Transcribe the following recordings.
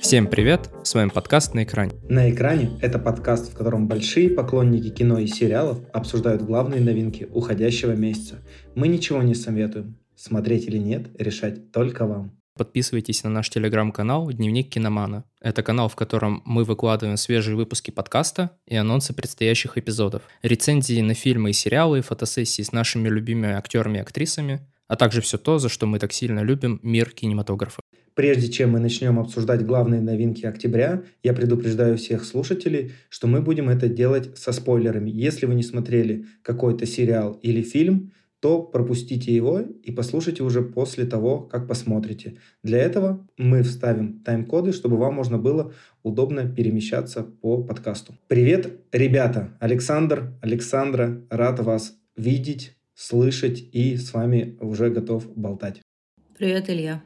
Всем привет, с вами подкаст «На экране». «На экране» — это подкаст, в котором большие поклонники кино и сериалов обсуждают главные новинки уходящего месяца. Мы ничего не советуем. Смотреть или нет, решать только вам. Подписывайтесь на наш телеграм-канал «Дневник киномана». Это канал, в котором мы выкладываем свежие выпуски подкаста и анонсы предстоящих эпизодов, рецензии на фильмы и сериалы, фотосессии с нашими любимыми актерами и актрисами, а также все то, за что мы так сильно любим мир кинематографа. Прежде чем мы начнем обсуждать главные новинки октября, я предупреждаю всех слушателей, что мы будем это делать со спойлерами. Если вы не смотрели какой-то сериал или фильм, то пропустите его и послушайте уже после того, как посмотрите. Для этого мы вставим тайм-коды, чтобы вам можно было удобно перемещаться по подкасту. Привет, ребята! Александр, Александра, рад вас видеть, слышать и с вами уже готов болтать. Привет, Илья.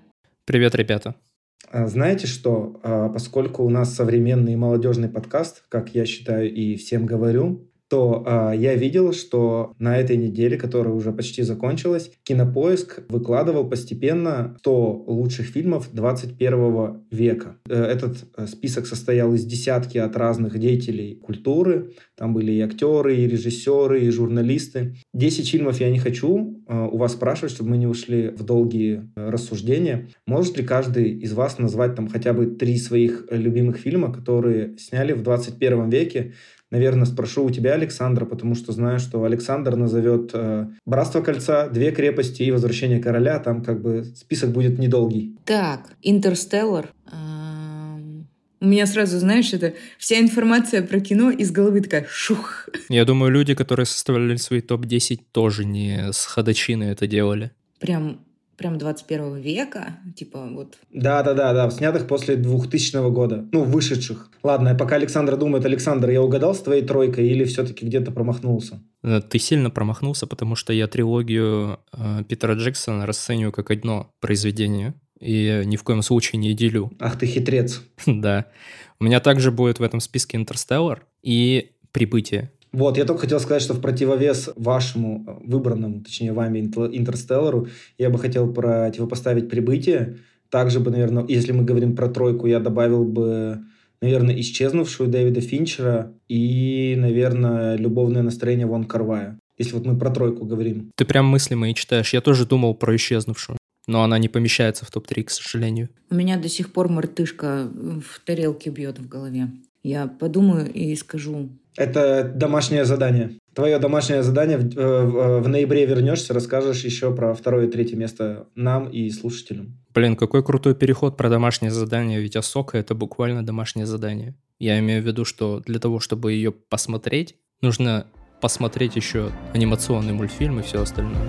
Привет, ребята. А, знаете что, а, поскольку у нас современный молодежный подкаст, как я считаю и всем говорю, то э, я видел, что на этой неделе, которая уже почти закончилась, Кинопоиск выкладывал постепенно 100 лучших фильмов 21 века. Э, этот э, список состоял из десятки от разных деятелей культуры. Там были и актеры, и режиссеры, и журналисты. 10 фильмов я не хочу э, у вас спрашивать, чтобы мы не ушли в долгие рассуждения. Может ли каждый из вас назвать там хотя бы три своих любимых фильма, которые сняли в 21 веке? Наверное, спрошу у тебя, Александра, потому что знаю, что Александр назовет э, «Братство кольца», «Две крепости» и «Возвращение короля». Там как бы список будет недолгий. Так, «Интерстеллар». У меня сразу, знаешь, это вся информация про кино из головы такая шух. Я думаю, люди, которые составляли свои топ-10, тоже не с ходочины это делали. Прям прям 21 века, типа вот. Да-да-да, да, снятых после 2000 года, ну, вышедших. Ладно, пока Александр думает, Александр, я угадал с твоей тройкой или все-таки где-то промахнулся? Э, ты сильно промахнулся, потому что я трилогию э, Питера Джексона расцениваю как одно произведение и ни в коем случае не делю. Ах ты хитрец. да. У меня также будет в этом списке «Интерстеллар» и «Прибытие». Вот, я только хотел сказать, что в противовес вашему э, выбранному, точнее, вами Интерстеллару, я бы хотел противопоставить «Прибытие». Также бы, наверное, если мы говорим про тройку, я добавил бы, наверное, «Исчезнувшую» Дэвида Финчера и, наверное, «Любовное настроение Вон Карвая». Если вот мы про тройку говорим. Ты прям мысли мои читаешь. Я тоже думал про «Исчезнувшую» но она не помещается в топ-3, к сожалению. У меня до сих пор мартышка в тарелке бьет в голове. Я подумаю и скажу это домашнее задание. Твое домашнее задание в, в, в ноябре вернешься, расскажешь еще про второе и третье место нам и слушателям. Блин, какой крутой переход про домашнее задание, ведь Асока это буквально домашнее задание. Я имею в виду, что для того, чтобы ее посмотреть, нужно посмотреть еще анимационный мультфильм и все остальное.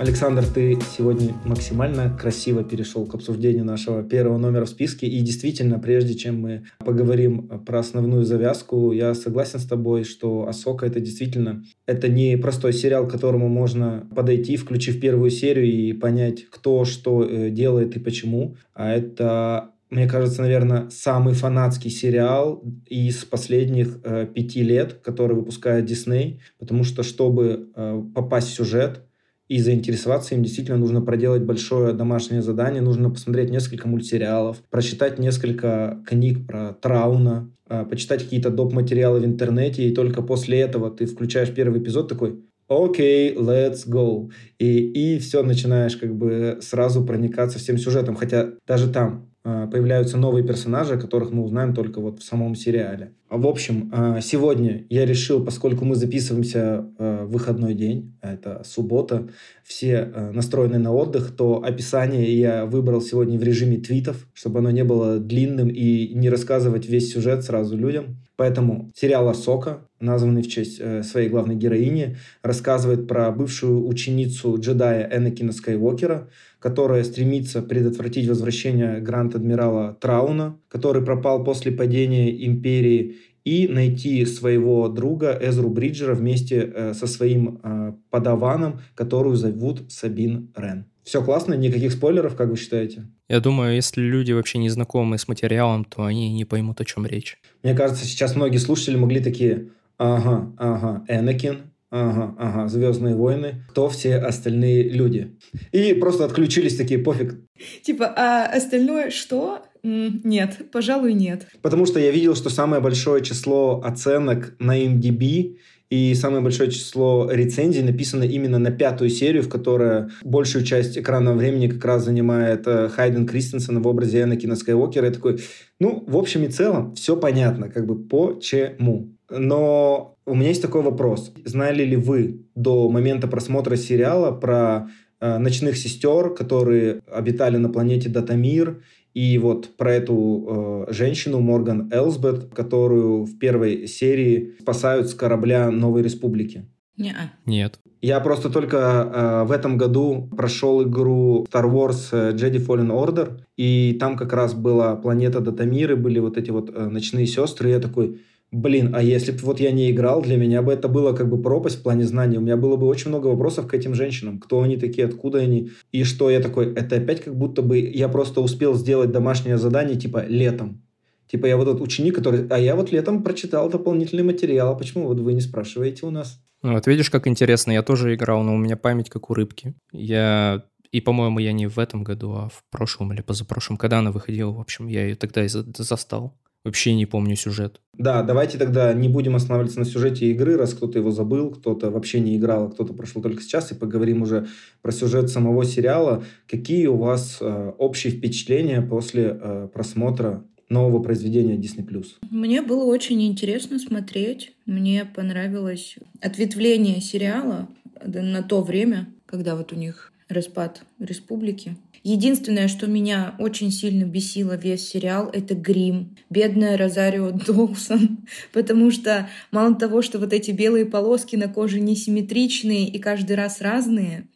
Александр, ты сегодня максимально красиво перешел к обсуждению нашего первого номера в списке. И действительно, прежде чем мы поговорим про основную завязку, я согласен с тобой, что Асока это действительно это не простой сериал, к которому можно подойти, включив первую серию и понять, кто что э, делает и почему. А это мне кажется, наверное, самый фанатский сериал из последних э, пяти лет, который выпускает Дисней, потому что чтобы э, попасть в сюжет, и заинтересоваться им действительно нужно проделать большое домашнее задание, нужно посмотреть несколько мультсериалов, прочитать несколько книг про Трауна, а, почитать какие-то доп. материалы в интернете, и только после этого ты включаешь первый эпизод такой, окей, okay, let's go. И, и все, начинаешь как бы сразу проникаться всем сюжетом. Хотя даже там появляются новые персонажи, о которых мы узнаем только вот в самом сериале. В общем, а, сегодня я решил, поскольку мы записываемся а, в выходной день, это суббота, все настроены на отдых, то описание я выбрал сегодня в режиме твитов, чтобы оно не было длинным и не рассказывать весь сюжет сразу людям. Поэтому сериал «Асока», названный в честь э, своей главной героини, рассказывает про бывшую ученицу джедая Энакина Скайуокера, которая стремится предотвратить возвращение Гранд-адмирала Трауна, который пропал после падения империи, и найти своего друга Эзру Бриджера вместе э, со своим э, подаваном, которую зовут Сабин Рен. Все классно, никаких спойлеров, как вы считаете? Я думаю, если люди вообще не знакомы с материалом, то они не поймут, о чем речь. Мне кажется, сейчас многие слушатели могли такие, ага, ага, Энакин, Ага, ага, Звездные войны. Кто все остальные люди? И просто отключились такие, пофиг. Типа, а остальное что? Нет, пожалуй, нет. Потому что я видел, что самое большое число оценок на MDB и самое большое число рецензий написано именно на пятую серию, в которой большую часть экранного времени как раз занимает э, Хайден Кристенсен в образе Энакина Скайуокера. Я такой, ну, в общем и целом, все понятно, как бы почему. Но у меня есть такой вопрос. Знали ли вы до момента просмотра сериала про э, ночных сестер, которые обитали на планете Датамир, и вот про эту э, женщину Морган Элсбет, которую в первой серии спасают с корабля Новой Республики? Не-а. Нет. Я просто только э, в этом году прошел игру Star Wars э, Jedi Fallen Order, и там как раз была планета Датамиры, были вот эти вот э, ночные сестры, и я такой, Блин, а если бы вот я не играл, для меня бы это было как бы пропасть в плане знаний. У меня было бы очень много вопросов к этим женщинам. Кто они такие, откуда они, и что я такой. Это опять как будто бы я просто успел сделать домашнее задание типа летом. Типа я вот этот ученик, который... А я вот летом прочитал дополнительный материал. Почему вот вы не спрашиваете у нас? Ну, вот видишь, как интересно. Я тоже играл, но у меня память как у рыбки. Я... И, по-моему, я не в этом году, а в прошлом или позапрошлом. Когда она выходила, в общем, я ее тогда и застал. Вообще не помню сюжет. Да, давайте тогда не будем останавливаться на сюжете игры, раз кто-то его забыл, кто-то вообще не играл, а кто-то прошел только сейчас, и поговорим уже про сюжет самого сериала. Какие у вас э, общие впечатления после э, просмотра нового произведения Disney+. Мне было очень интересно смотреть. Мне понравилось ответвление сериала на то время, когда вот у них распад республики. Единственное, что меня очень сильно бесило весь сериал, это грим. Бедная Розарио Доусон. Потому что мало того, что вот эти белые полоски на коже несимметричные и каждый раз разные,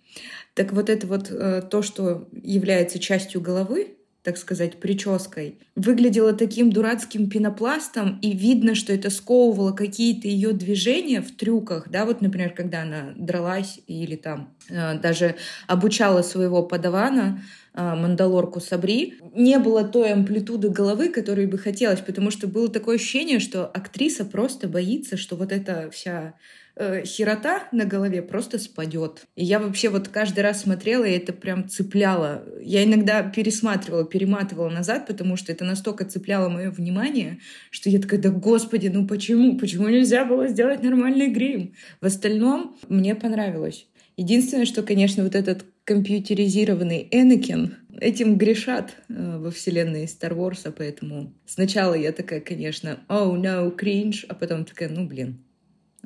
так вот это вот э, то, что является частью головы, так сказать, прической, выглядела таким дурацким пенопластом, и видно, что это сковывало какие-то ее движения в трюках, да, вот, например, когда она дралась или там э, даже обучала своего подавана, э, Мандалорку Сабри, не было той амплитуды головы, которой бы хотелось, потому что было такое ощущение, что актриса просто боится, что вот эта вся э, херота на голове просто спадет. И я вообще вот каждый раз смотрела, и это прям цепляло. Я иногда пересматривала, перематывала назад, потому что это настолько цепляло мое внимание, что я такая, да господи, ну почему? Почему нельзя было сделать нормальный грим? В остальном мне понравилось. Единственное, что, конечно, вот этот компьютеризированный Энакин этим грешат э, во вселенной Star Wars, поэтому сначала я такая, конечно, oh no, cringe, а потом такая, ну блин,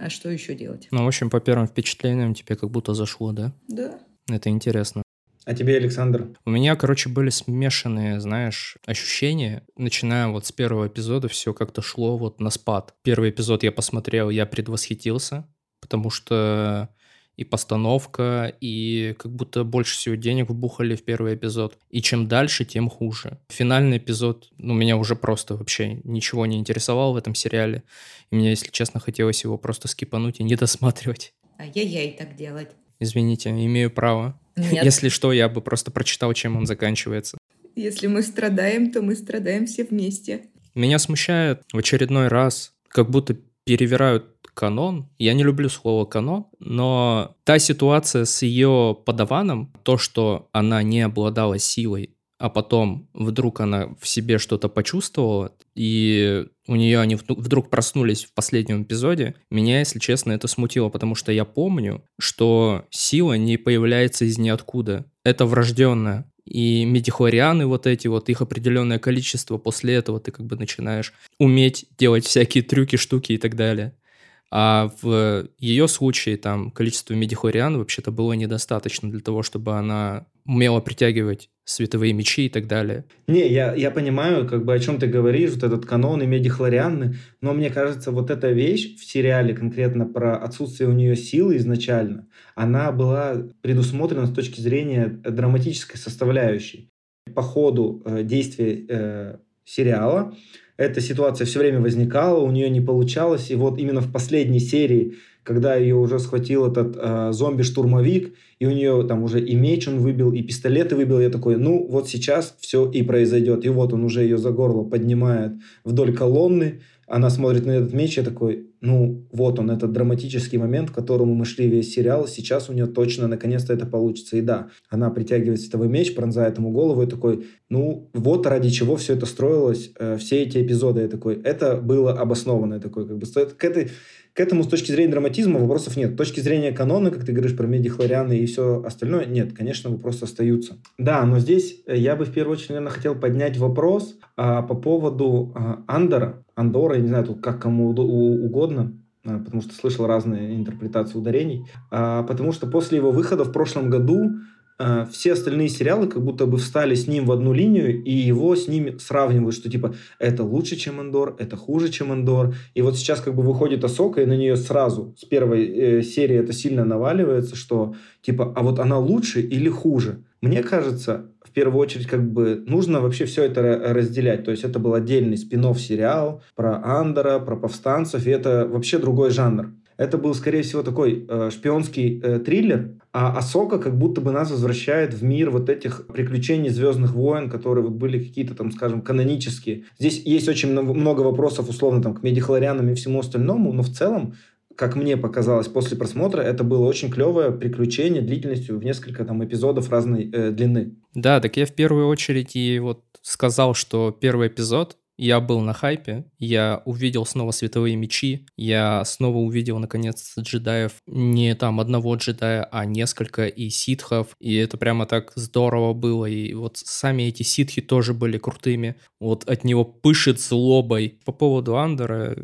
а что еще делать? Ну, в общем, по первым впечатлениям тебе как будто зашло, да? Да. Это интересно. А тебе, Александр? У меня, короче, были смешанные, знаешь, ощущения. Начиная вот с первого эпизода, все как-то шло вот на спад. Первый эпизод я посмотрел, я предвосхитился, потому что и постановка, и как будто больше всего денег вбухали в первый эпизод. И чем дальше, тем хуже. Финальный эпизод, ну, меня уже просто вообще ничего не интересовало в этом сериале. И мне, если честно, хотелось его просто скипануть и не досматривать. Ай-яй-яй, так делать. Извините, имею право. Нет. Если что, я бы просто прочитал, чем он заканчивается. Если мы страдаем, то мы страдаем все вместе. Меня смущает в очередной раз, как будто перевирают канон. Я не люблю слово канон, но та ситуация с ее подаваном, то, что она не обладала силой, а потом вдруг она в себе что-то почувствовала, и у нее они вдруг проснулись в последнем эпизоде, меня, если честно, это смутило, потому что я помню, что сила не появляется из ниоткуда. Это врожденное. И медихлорианы вот эти, вот их определенное количество, после этого ты как бы начинаешь уметь делать всякие трюки, штуки и так далее. А в ее случае там количество медихлориан вообще-то было недостаточно для того, чтобы она умела притягивать световые мечи и так далее. Не, я, я понимаю, как бы о чем ты говоришь, вот этот канон и медихлорианы, но мне кажется, вот эта вещь в сериале конкретно про отсутствие у нее силы изначально, она была предусмотрена с точки зрения драматической составляющей. По ходу э, действия э, сериала эта ситуация все время возникала, у нее не получалось, и вот именно в последней серии, когда ее уже схватил этот э, зомби-штурмовик, и у нее там уже и меч он выбил, и пистолеты выбил, я такой, ну вот сейчас все и произойдет, и вот он уже ее за горло поднимает вдоль колонны, она смотрит на этот меч, я такой, ну, вот он, этот драматический момент, к которому мы шли весь сериал, сейчас у нее точно, наконец-то это получится. И да, она притягивает световой меч, пронзает ему голову и такой, ну, вот ради чего все это строилось, э, все эти эпизоды. Я такой, это было обоснованно. такой, как бы, к этой к этому с точки зрения драматизма вопросов нет. С точки зрения канона, как ты говоришь про медихлорианы и все остальное, нет, конечно, вопросы остаются. Да, но здесь я бы в первую очередь, наверное, хотел поднять вопрос а, по поводу а, Андора. Андора, я не знаю, тут как кому угодно, а, потому что слышал разные интерпретации ударений. А, потому что после его выхода в прошлом году Э, все остальные сериалы как будто бы встали с ним в одну линию, и его с ними сравнивают, что типа это лучше, чем Эндор, это хуже, чем Эндор. И вот сейчас как бы выходит Асока, и на нее сразу с первой э, серии это сильно наваливается, что типа, а вот она лучше или хуже? Мне кажется, в первую очередь, как бы нужно вообще все это разделять. То есть это был отдельный спин сериал про Андера, про повстанцев, и это вообще другой жанр. Это был, скорее всего, такой э, шпионский э, триллер, а Асока как будто бы нас возвращает в мир вот этих приключений Звездных войн, которые вот были какие-то там, скажем, канонические. Здесь есть очень много вопросов, условно, там, к медихлорианам и всему остальному, но в целом как мне показалось после просмотра, это было очень клевое приключение длительностью в несколько там эпизодов разной э, длины. Да, так я в первую очередь и вот сказал, что первый эпизод я был на хайпе, я увидел снова световые мечи, я снова увидел, наконец, джедаев, не там одного джедая, а несколько и ситхов, и это прямо так здорово было, и вот сами эти ситхи тоже были крутыми, вот от него пышет злобой. По поводу Андера,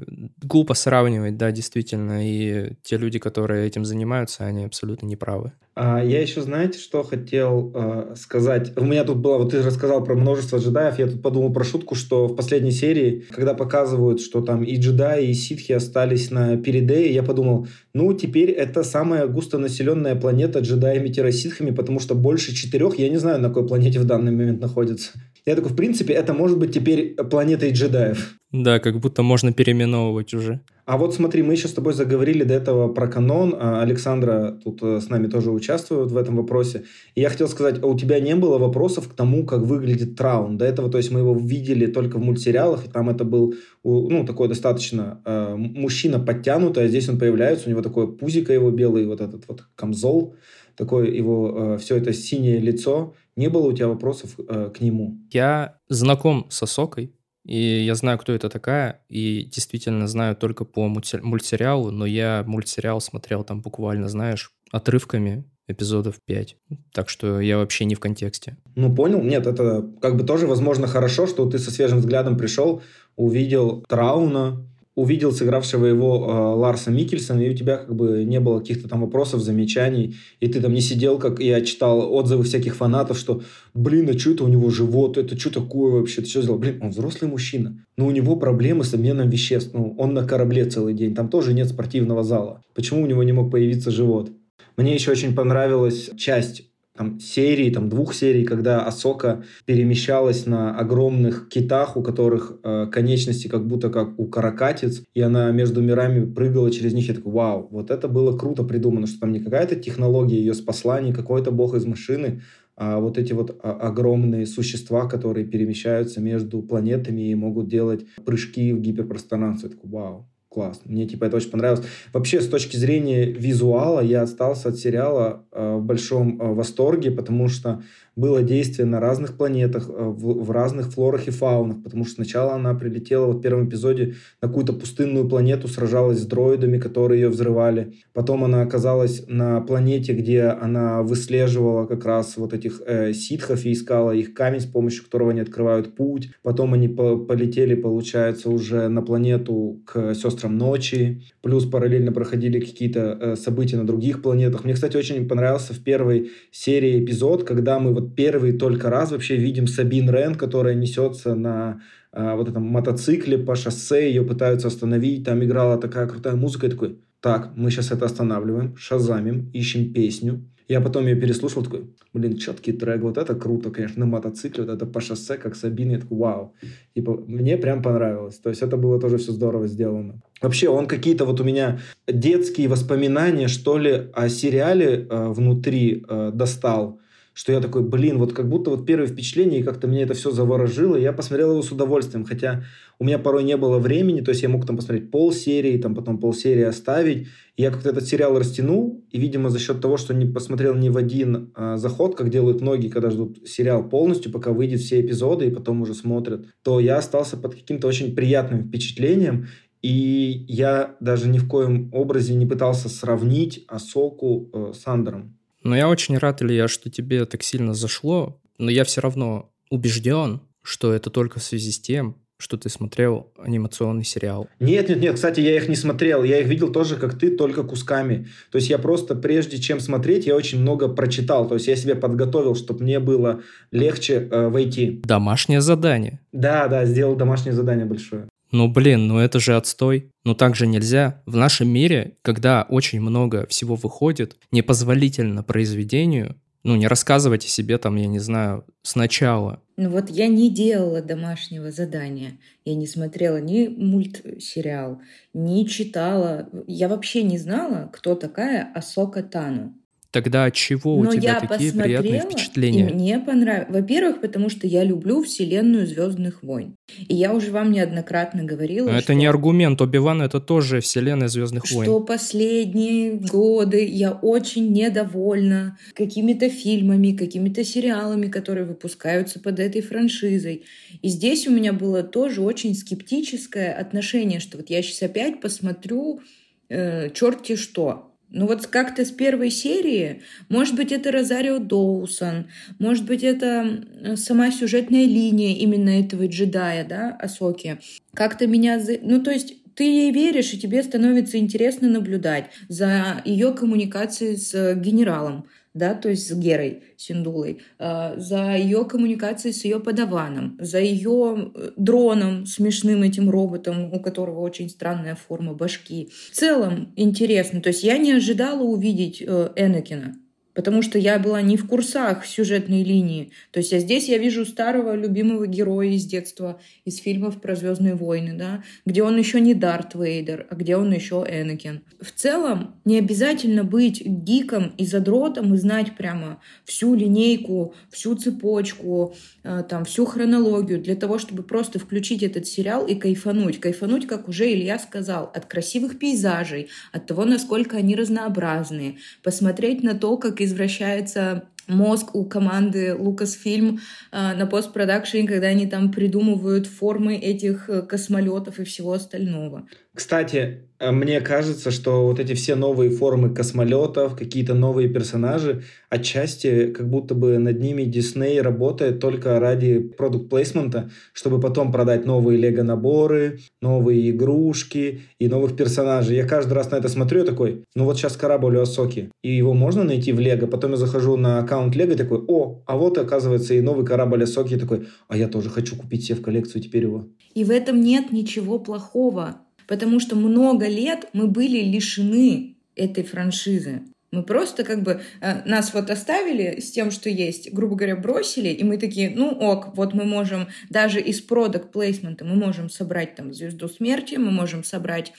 глупо сравнивать, да, действительно, и те люди, которые этим занимаются, они абсолютно неправы. А я еще, знаете, что хотел э, сказать? У меня тут было, вот ты рассказал про множество джедаев, я тут подумал про шутку, что в последней серии, когда показывают, что там и джедаи, и ситхи остались на Перидее, я подумал, ну, теперь это самая густонаселенная планета джедаями-ситхами, потому что больше четырех, я не знаю, на какой планете в данный момент находится. Я такой, в принципе, это может быть теперь планетой джедаев. Да, как будто можно переименовывать уже. А вот смотри, мы еще с тобой заговорили до этого про канон. А Александра тут э, с нами тоже участвует в этом вопросе. И я хотел сказать, а у тебя не было вопросов к тому, как выглядит Траун? До этого, то есть мы его видели только в мультсериалах, и там это был, ну, такой достаточно э, мужчина подтянутый, а здесь он появляется, у него такое пузико его белый, вот этот вот камзол, такое его, э, все это синее лицо. Не было у тебя вопросов э, к нему? Я знаком с Осокой, и я знаю, кто это такая, и действительно знаю только по мультсериалу, но я мультсериал смотрел там буквально, знаешь, отрывками эпизодов 5. Так что я вообще не в контексте. Ну, понял. Нет, это как бы тоже, возможно, хорошо, что ты со свежим взглядом пришел, увидел Трауна, увидел сыгравшего его э, Ларса Микельсона, и у тебя как бы не было каких-то там вопросов, замечаний, и ты там не сидел, как я читал отзывы всяких фанатов, что, блин, а что это у него живот, это что такое вообще, ты что сделал? Блин, он взрослый мужчина, но у него проблемы с обменом веществ, ну, он на корабле целый день, там тоже нет спортивного зала. Почему у него не мог появиться живот? Мне еще очень понравилась часть там, серии, там, двух серий, когда Асока перемещалась на огромных китах, у которых э, конечности как будто как у каракатиц, и она между мирами прыгала через них. Я такой, вау, вот это было круто придумано, что там не какая-то технология ее спасла, не какой-то бог из машины, а вот эти вот а, огромные существа, которые перемещаются между планетами и могут делать прыжки в гиперпространстве. Я такой, вау, классно. Мне типа это очень понравилось. Вообще, с точки зрения визуала, я остался от сериала э, в большом э, восторге, потому что было действие на разных планетах, э, в, в разных флорах и фаунах, потому что сначала она прилетела вот в первом эпизоде на какую-то пустынную планету, сражалась с дроидами, которые ее взрывали. Потом она оказалась на планете, где она выслеживала как раз вот этих э, ситхов и искала их камень, с помощью которого они открывают путь. Потом они по полетели, получается, уже на планету к сестрам ночи. Плюс параллельно проходили какие-то э, события на других планетах. Мне, кстати, очень понравился в первой серии эпизод, когда мы вот первый только раз вообще видим Сабин Рен, которая несется на а, вот этом мотоцикле по шоссе, ее пытаются остановить, там играла такая крутая музыка, и такой, так, мы сейчас это останавливаем, шазамим, ищем песню. Я потом ее переслушал, такой, блин, четкий трек, вот это круто, конечно, на мотоцикле, вот это по шоссе, как Сабин, я такой, вау. И по... мне прям понравилось. То есть это было тоже все здорово сделано. Вообще, он какие-то вот у меня детские воспоминания, что ли, о сериале э, внутри э, достал что я такой, блин, вот как будто вот первое впечатление, и как-то меня это все заворожило. Я посмотрел его с удовольствием, хотя у меня порой не было времени, то есть я мог там посмотреть полсерии, там потом полсерии оставить. И я как-то этот сериал растянул, и, видимо, за счет того, что не посмотрел ни в один а, заход, как делают многие, когда ждут сериал полностью, пока выйдет все эпизоды, и потом уже смотрят, то я остался под каким-то очень приятным впечатлением. И я даже ни в коем образе не пытался сравнить Асоку э, с Андером. Но я очень рад, Илья, что тебе так сильно зашло, но я все равно убежден, что это только в связи с тем, что ты смотрел анимационный сериал. Нет, нет, нет, кстати, я их не смотрел. Я их видел тоже, как ты, только кусками. То есть я просто, прежде чем смотреть, я очень много прочитал. То есть я себе подготовил, чтобы мне было легче э, войти. Домашнее задание. Да, да, сделал домашнее задание большое. Ну, блин, ну это же отстой. Ну так же нельзя. В нашем мире, когда очень много всего выходит, непозволительно произведению ну, не рассказывайте себе там, я не знаю, сначала. Ну вот я не делала домашнего задания. Я не смотрела ни мультсериал, не читала. Я вообще не знала, кто такая Асока Тану. Тогда от чего Но у тебя такие приятные впечатления? И мне понравилось. Во-первых, потому что я люблю вселенную Звездных войн. И я уже вам неоднократно говорила. Но что... это не аргумент. Оби-Ван это тоже вселенная Звездных войн. Что последние годы я очень недовольна какими-то фильмами, какими-то сериалами, которые выпускаются под этой франшизой. И здесь у меня было тоже очень скептическое отношение, что вот я сейчас опять посмотрю э, черти что ну вот как-то с первой серии, может быть, это Розарио Доусон, может быть, это сама сюжетная линия именно этого джедая, да, Асоки. Как-то меня... Ну, то есть ты ей веришь, и тебе становится интересно наблюдать за ее коммуникацией с генералом да, то есть с Герой Синдулой, а, за ее коммуникацией с ее подаваном, за ее э, дроном, смешным этим роботом, у которого очень странная форма башки. В целом интересно. То есть я не ожидала увидеть э, Энакина потому что я была не в курсах сюжетной линии. То есть а здесь я вижу старого любимого героя из детства, из фильмов про Звездные войны, да, где он еще не Дарт Вейдер, а где он еще Энакин. В целом не обязательно быть гиком и задротом и знать прямо всю линейку, всю цепочку, э, там, всю хронологию для того, чтобы просто включить этот сериал и кайфануть. Кайфануть, как уже Илья сказал, от красивых пейзажей, от того, насколько они разнообразные, посмотреть на то, как извращается мозг у команды Lucasfilm э, на постпродакшене, когда они там придумывают формы этих э, космолетов и всего остального. Кстати, мне кажется, что вот эти все новые формы космолетов, какие-то новые персонажи, отчасти как будто бы над ними Дисней работает только ради продукт плейсмента, чтобы потом продать новые лего-наборы, новые игрушки и новых персонажей. Я каждый раз на это смотрю и такой, ну вот сейчас корабль у Асоки, и его можно найти в лего. Потом я захожу на аккаунт лего и такой, о, а вот оказывается и новый корабль Асоки, и такой, а я тоже хочу купить себе в коллекцию теперь его. И в этом нет ничего плохого потому что много лет мы были лишены этой франшизы. Мы просто как бы э, нас вот оставили с тем, что есть, грубо говоря, бросили, и мы такие, ну ок, вот мы можем даже из продукт плейсмента мы можем собрать там звезду смерти, мы можем собрать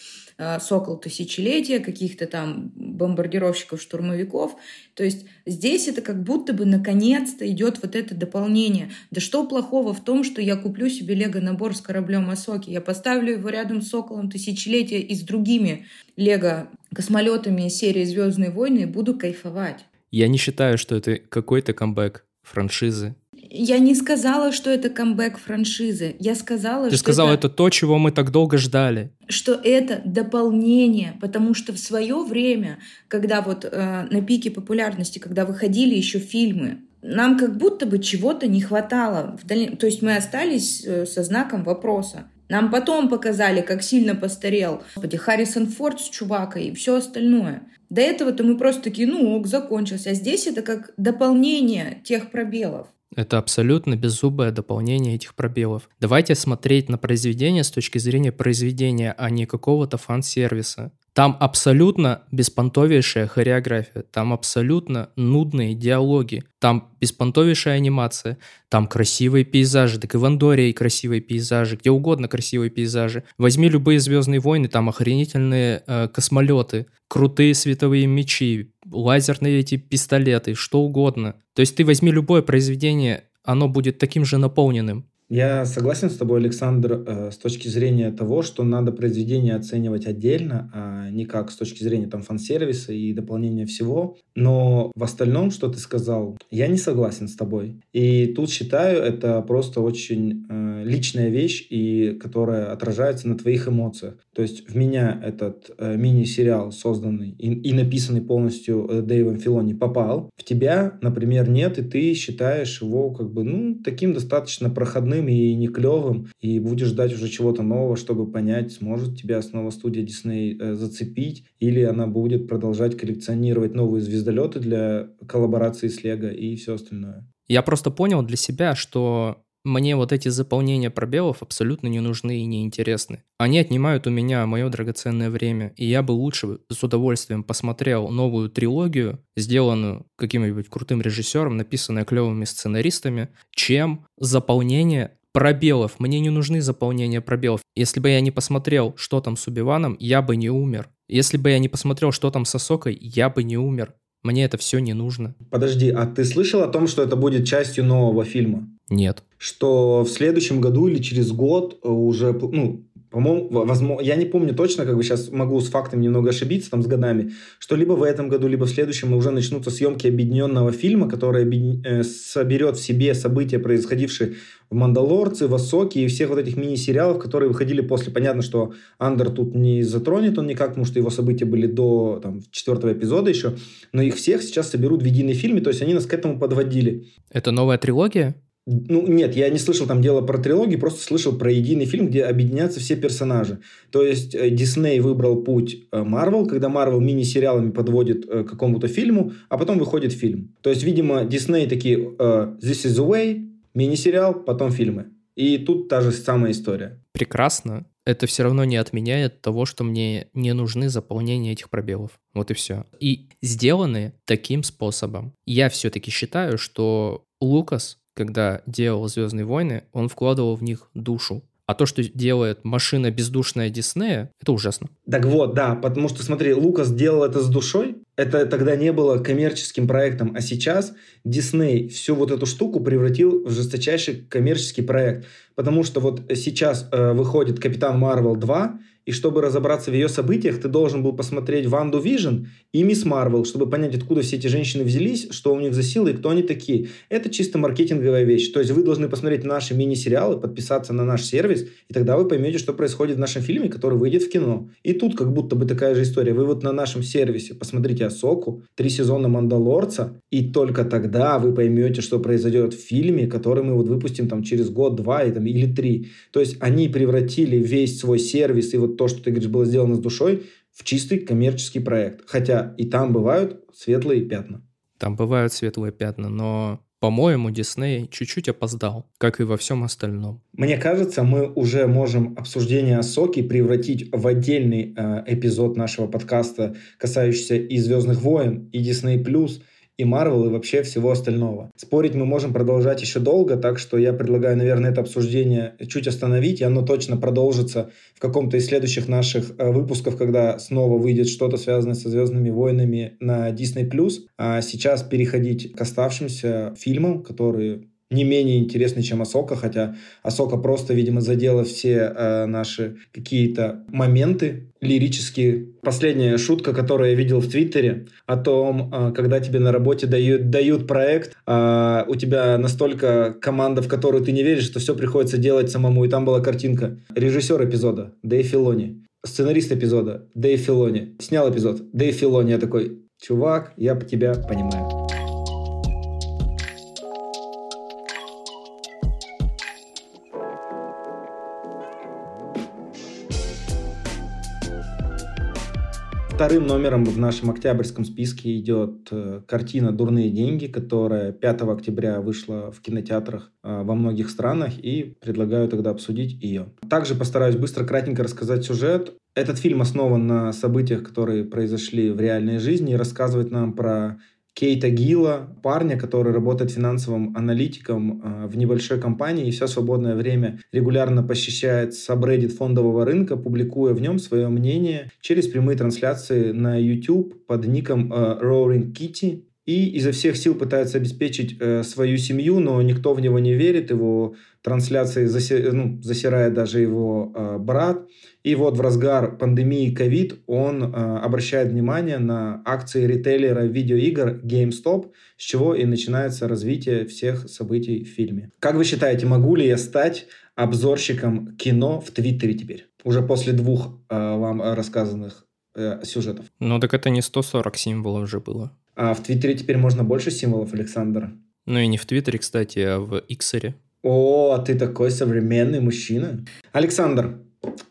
сокол тысячелетия, каких-то там бомбардировщиков, штурмовиков. То есть здесь это как будто бы наконец-то идет вот это дополнение. Да что плохого в том, что я куплю себе лего-набор с кораблем Асоки, я поставлю его рядом с соколом тысячелетия и с другими лего-космолетами серии «Звездные войны» и буду кайфовать. Я не считаю, что это какой-то камбэк франшизы. Я не сказала, что это камбэк франшизы. Я сказала, Ты что сказала, это... это то, чего мы так долго ждали. Что это дополнение, потому что в свое время, когда вот э, на пике популярности, когда выходили еще фильмы, нам как будто бы чего-то не хватало. В дальнейшем. То есть мы остались э, со знаком вопроса. Нам потом показали, как сильно постарел Господи, Харрисон Форд с Чувакой и все остальное. До этого-то мы просто такие, ну ок, закончился. А здесь это как дополнение тех пробелов. Это абсолютно беззубое дополнение этих пробелов. Давайте смотреть на произведение с точки зрения произведения, а не какого-то фан-сервиса. Там абсолютно беспонтовейшая хореография, там абсолютно нудные диалоги, там беспонтовейшая анимация, там красивые пейзажи, так и в Андоре красивые пейзажи, где угодно красивые пейзажи. Возьми любые «Звездные войны», там охренительные э, космолеты, крутые световые мечи, лазерные эти пистолеты, что угодно. То есть ты возьми любое произведение, оно будет таким же наполненным. Я согласен с тобой, Александр, э, с точки зрения того, что надо произведение оценивать отдельно, а не как с точки зрения там фан-сервиса и дополнения всего. Но в остальном, что ты сказал, я не согласен с тобой. И тут считаю, это просто очень э, личная вещь, и которая отражается на твоих эмоциях. То есть в меня этот э, мини-сериал, созданный и, и написанный полностью э, Дэйвом Филони, попал. В тебя, например, нет, и ты считаешь его как бы, ну, таким достаточно проходным и не клевым, и будешь ждать уже чего-то нового, чтобы понять, сможет тебя снова студия Дисней э, зацепить, или она будет продолжать коллекционировать новые звездолеты для коллаборации с Лего и все остальное. Я просто понял для себя, что мне вот эти заполнения пробелов абсолютно не нужны и не интересны. Они отнимают у меня мое драгоценное время, и я бы лучше с удовольствием посмотрел новую трилогию, сделанную каким-нибудь крутым режиссером, написанную клевыми сценаристами, чем заполнение пробелов. Мне не нужны заполнения пробелов. Если бы я не посмотрел, что там с Убиваном, я бы не умер. Если бы я не посмотрел, что там с Асокой, я бы не умер. Мне это все не нужно. Подожди, а ты слышал о том, что это будет частью нового фильма? Нет. Что в следующем году или через год уже, ну, по-моему, возможно, я не помню точно, как бы сейчас могу с фактами немного ошибиться, там, с годами, что либо в этом году, либо в следующем уже начнутся съемки объединенного фильма, который объедин... э, соберет в себе события, происходившие в «Мандалорце», в «Асоке» и всех вот этих мини-сериалов, которые выходили после. Понятно, что Андер тут не затронет он никак, потому что его события были до там, четвертого эпизода еще, но их всех сейчас соберут в единый фильм, то есть они нас к этому подводили. Это новая трилогия? Ну, нет, я не слышал там дело про трилогию, просто слышал про единый фильм, где объединятся все персонажи. То есть Дисней выбрал путь Марвел, когда Марвел мини-сериалами подводит к какому-то фильму, а потом выходит фильм. То есть, видимо, Дисней такие «This is the way», мини-сериал, потом фильмы. И тут та же самая история. Прекрасно. Это все равно не отменяет того, что мне не нужны заполнения этих пробелов. Вот и все. И сделаны таким способом. Я все-таки считаю, что Лукас когда делал «Звездные войны», он вкладывал в них душу. А то, что делает машина бездушная Диснея, это ужасно. Так вот, да, потому что, смотри, Лукас делал это с душой, это тогда не было коммерческим проектом, а сейчас Дисней всю вот эту штуку превратил в жесточайший коммерческий проект. Потому что вот сейчас э, выходит «Капитан Марвел 2», и чтобы разобраться в ее событиях, ты должен был посмотреть «Ванду Вижн» и «Мисс Марвел», чтобы понять, откуда все эти женщины взялись, что у них за силы и кто они такие. Это чисто маркетинговая вещь. То есть вы должны посмотреть наши мини-сериалы, подписаться на наш сервис, и тогда вы поймете, что происходит в нашем фильме, который выйдет в кино. И тут как будто бы такая же история. Вы вот на нашем сервисе посмотрите «Асоку», три сезона «Мандалорца», и только тогда вы поймете, что произойдет в фильме, который мы вот выпустим там через год, два и, там, или три. То есть они превратили весь свой сервис и вот то, что ты говоришь, было сделано с душой, в чистый коммерческий проект. Хотя и там бывают светлые пятна. Там бывают светлые пятна, но по-моему, Дисней чуть-чуть опоздал, как и во всем остальном. Мне кажется, мы уже можем обсуждение Соки превратить в отдельный э, эпизод нашего подкаста, касающийся и Звездных войн, и Disney+, и Марвел, и вообще всего остального. Спорить мы можем продолжать еще долго, так что я предлагаю, наверное, это обсуждение чуть остановить, и оно точно продолжится в каком-то из следующих наших э, выпусков, когда снова выйдет что-то связанное со «Звездными войнами» на Disney+. А сейчас переходить к оставшимся фильмам, которые не менее интересный, чем Асока, хотя Асока просто, видимо, задела все э, наши какие-то моменты лирические. Последняя шутка, которую я видел в Твиттере, о том, э, когда тебе на работе дают, дают проект, э, у тебя настолько команда, в которую ты не веришь, что все приходится делать самому, и там была картинка. Режиссер эпизода Дэйв Филони, сценарист эпизода Дэйв Филони, снял эпизод Дэйв Филони, я такой, чувак, я тебя понимаю. Вторым номером в нашем октябрьском списке идет э, картина «Дурные деньги», которая 5 октября вышла в кинотеатрах э, во многих странах, и предлагаю тогда обсудить ее. Также постараюсь быстро, кратенько рассказать сюжет. Этот фильм основан на событиях, которые произошли в реальной жизни, и рассказывает нам про Кейта Гила, парня, который работает финансовым аналитиком э, в небольшой компании и все свободное время регулярно посещает сабреддит фондового рынка, публикуя в нем свое мнение через прямые трансляции на YouTube под ником э, Roaring Kitty и изо всех сил пытается обеспечить э, свою семью, но никто в него не верит, его трансляции заси, ну, засирает даже его э, брат. И вот в разгар пандемии COVID он э, обращает внимание на акции ритейлера видеоигр GameStop, с чего и начинается развитие всех событий в фильме. Как вы считаете, могу ли я стать обзорщиком кино в Твиттере теперь? Уже после двух э, вам рассказанных э, сюжетов. Ну так это не 140 символов уже было. А в Твиттере теперь можно больше символов, Александр? Ну и не в Твиттере, кстати, а в Иксере. О, ты такой современный мужчина. Александр,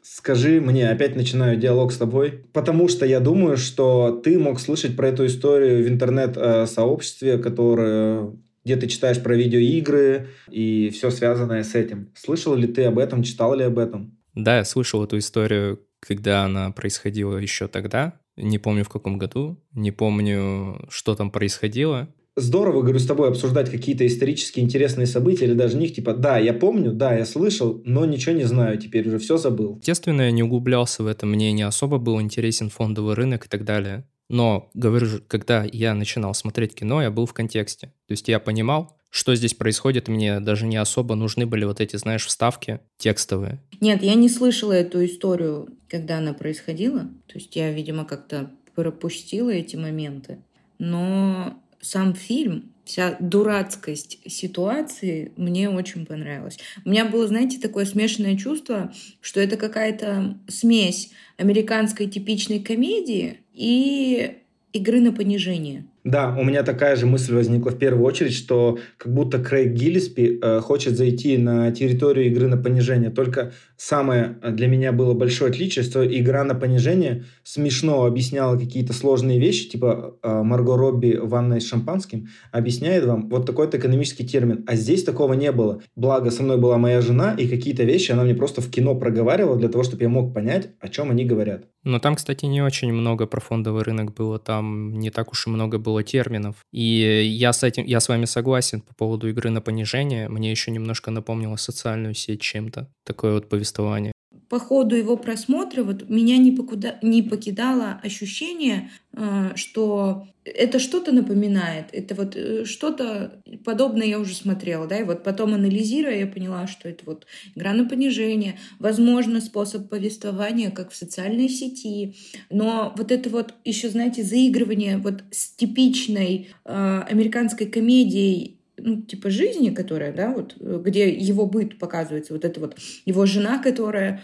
скажи мне, опять начинаю диалог с тобой, потому что я думаю, что ты мог слышать про эту историю в интернет-сообществе, которое где ты читаешь про видеоигры и все связанное с этим. Слышал ли ты об этом, читал ли об этом? Да, я слышал эту историю, когда она происходила еще тогда. Не помню в каком году, не помню, что там происходило. Здорово, говорю, с тобой обсуждать какие-то исторически интересные события или даже них, типа, да, я помню, да, я слышал, но ничего не знаю, теперь уже все забыл. Естественно, я не углублялся в это, мне не особо был интересен фондовый рынок и так далее. Но, говорю же, когда я начинал смотреть кино, я был в контексте. То есть я понимал, что здесь происходит, мне даже не особо нужны были вот эти, знаешь, вставки текстовые. Нет, я не слышала эту историю, когда она происходила. То есть я, видимо, как-то пропустила эти моменты. Но сам фильм, вся дурацкость ситуации мне очень понравилась. У меня было, знаете, такое смешанное чувство, что это какая-то смесь американской типичной комедии и игры на понижение. Да, у меня такая же мысль возникла в первую очередь, что как будто Крейг Гиллиспи э, хочет зайти на территорию игры на понижение. Только самое э, для меня было большое отличие, что игра на понижение смешно объясняла какие-то сложные вещи, типа э, Марго Робби ванной с шампанским объясняет вам вот такой-то экономический термин. А здесь такого не было. Благо, со мной была моя жена, и какие-то вещи она мне просто в кино проговаривала для того, чтобы я мог понять, о чем они говорят. Но там, кстати, не очень много про фондовый рынок было. Там не так уж и много было было терминов. И я с этим, я с вами согласен по поводу игры на понижение. Мне еще немножко напомнило социальную сеть чем-то. Такое вот повествование по ходу его просмотра вот меня не, покуда, не покидало ощущение, э, что это что-то напоминает, это вот э, что-то подобное я уже смотрела, да, и вот потом анализируя, я поняла, что это вот игра на понижение, возможно, способ повествования, как в социальной сети, но вот это вот еще, знаете, заигрывание вот с типичной э, американской комедией ну, типа жизни, которая, да, вот, где его быт показывается, вот это вот его жена, которая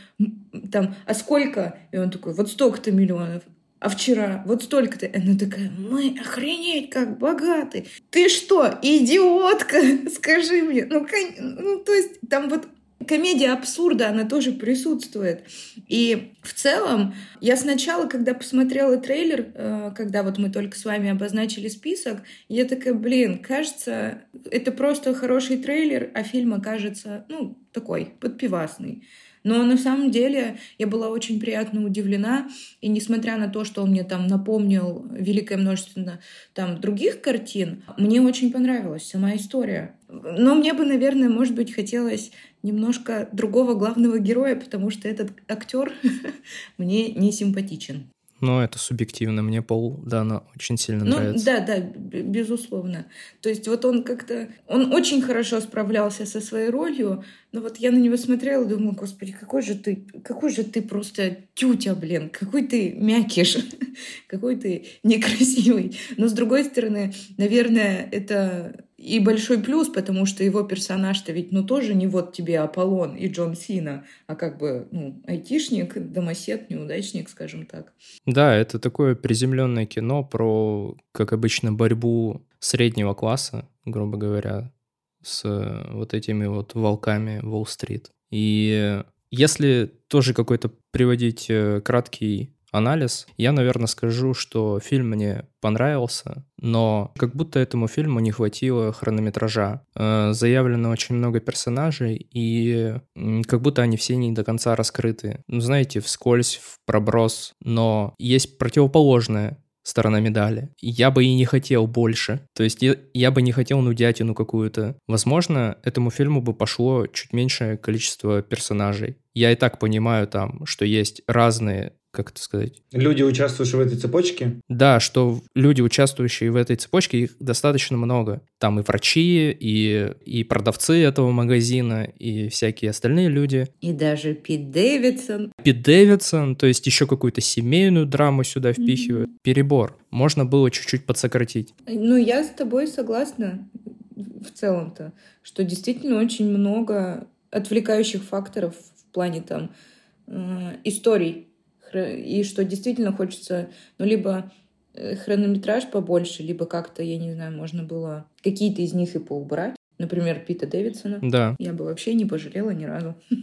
там, а сколько? И он такой, вот столько-то миллионов. А вчера вот столько-то. Она такая, мы охренеть как богаты. Ты что, идиотка? Скажи мне. Ну, ну, то есть там вот комедия абсурда, она тоже присутствует. И в целом, я сначала, когда посмотрела трейлер, э, когда вот мы только с вами обозначили список, я такая, блин, кажется, это просто хороший трейлер, а фильм окажется, ну, такой, подпивасный. Но на самом деле я была очень приятно удивлена, и несмотря на то, что он мне там напомнил великое множество там других картин, мне очень понравилась сама история. Но мне бы, наверное, может быть, хотелось немножко другого главного героя, потому что этот актер мне не симпатичен. Ну, это субъективно. Мне Пол Дана очень сильно ну, нравится. Да, да, безусловно. То есть вот он как-то... Он очень хорошо справлялся со своей ролью, но вот я на него смотрела и думала, господи, какой же ты, какой же ты просто тютя, блин, какой ты мякиш, какой ты некрасивый. Но с другой стороны, наверное, это и большой плюс, потому что его персонаж-то ведь, ну, тоже не вот тебе Аполлон и Джон Сина, а как бы, ну, айтишник, домосед, неудачник, скажем так. Да, это такое приземленное кино про, как обычно, борьбу среднего класса, грубо говоря, с вот этими вот волками Уолл-стрит. И если тоже какой-то приводить э, краткий анализ, я, наверное, скажу, что фильм мне понравился, но как будто этому фильму не хватило хронометража. Э, заявлено очень много персонажей, и как будто они все не до конца раскрыты. Ну, знаете, вскользь, в проброс, но есть противоположное сторона медали. Я бы и не хотел больше. То есть я, я бы не хотел нудятину какую-то. Возможно, этому фильму бы пошло чуть меньшее количество персонажей. Я и так понимаю там, что есть разные как это сказать? Люди, участвующие в этой цепочке? Да, что люди, участвующие в этой цепочке, их достаточно много. Там и врачи, и, и продавцы этого магазина, и всякие остальные люди. И даже Пит Дэвидсон. Пит Дэвидсон, то есть еще какую-то семейную драму сюда впихивают. Mm-hmm. Перебор. Можно было чуть-чуть подсократить. Ну, я с тобой согласна в целом-то, что действительно очень много отвлекающих факторов в плане там э, историй и что действительно хочется, ну, либо э, хронометраж побольше, либо как-то, я не знаю, можно было какие-то из них и поубрать. Например, Пита Дэвидсона. Да. Я бы вообще не пожалела ни разу.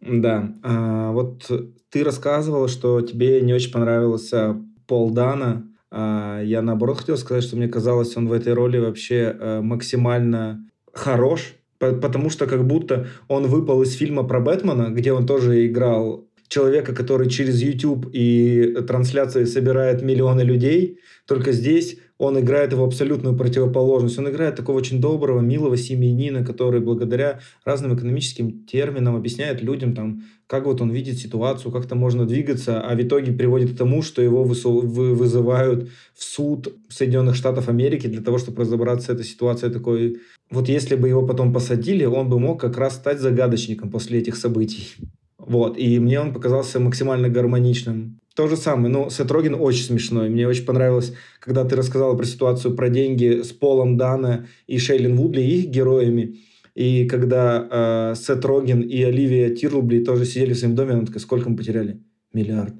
Да. А, вот ты рассказывала, что тебе не очень понравился Пол Дана. А, я наоборот хотел сказать, что мне казалось, он в этой роли вообще а, максимально хорош, потому что как будто он выпал из фильма про Бэтмена, где он тоже играл человека, который через YouTube и трансляции собирает миллионы людей, только здесь он играет его абсолютную противоположность. Он играет такого очень доброго, милого семьянина, который благодаря разным экономическим терминам объясняет людям, там, как вот он видит ситуацию, как-то можно двигаться, а в итоге приводит к тому, что его вызывают в суд Соединенных Штатов Америки для того, чтобы разобраться с этой ситуацией такой. Вот если бы его потом посадили, он бы мог как раз стать загадочником после этих событий. Вот, и мне он показался максимально гармоничным. То же самое, ну, Сет Роген очень смешной. Мне очень понравилось, когда ты рассказала про ситуацию про деньги с Полом Дана и Шейлин Вудли, их героями. И когда э, Сет Роген и Оливия Тирлбли тоже сидели в своем доме, она такая, сколько мы потеряли? Миллиард.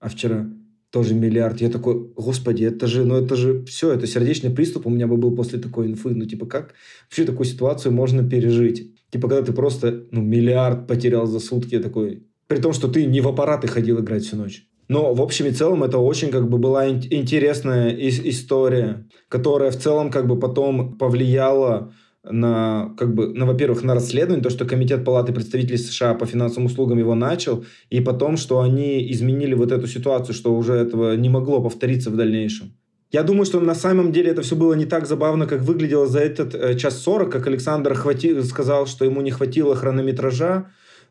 А вчера тоже миллиард. Я такой, господи, это же, ну это же все, это сердечный приступ у меня бы был после такой инфы. Ну типа как вообще такую ситуацию можно пережить? Типа, когда ты просто ну, миллиард потерял за сутки, такой... При том, что ты не в аппараты ходил играть всю ночь. Но в общем и целом это очень как бы была интересная история, которая в целом как бы потом повлияла на, как бы, на, во-первых, на расследование, то, что Комитет Палаты представителей США по финансовым услугам его начал, и потом, что они изменили вот эту ситуацию, что уже этого не могло повториться в дальнейшем. Я думаю, что на самом деле это все было не так забавно, как выглядело за этот э, час сорок, как Александр хвати... сказал, что ему не хватило хронометража,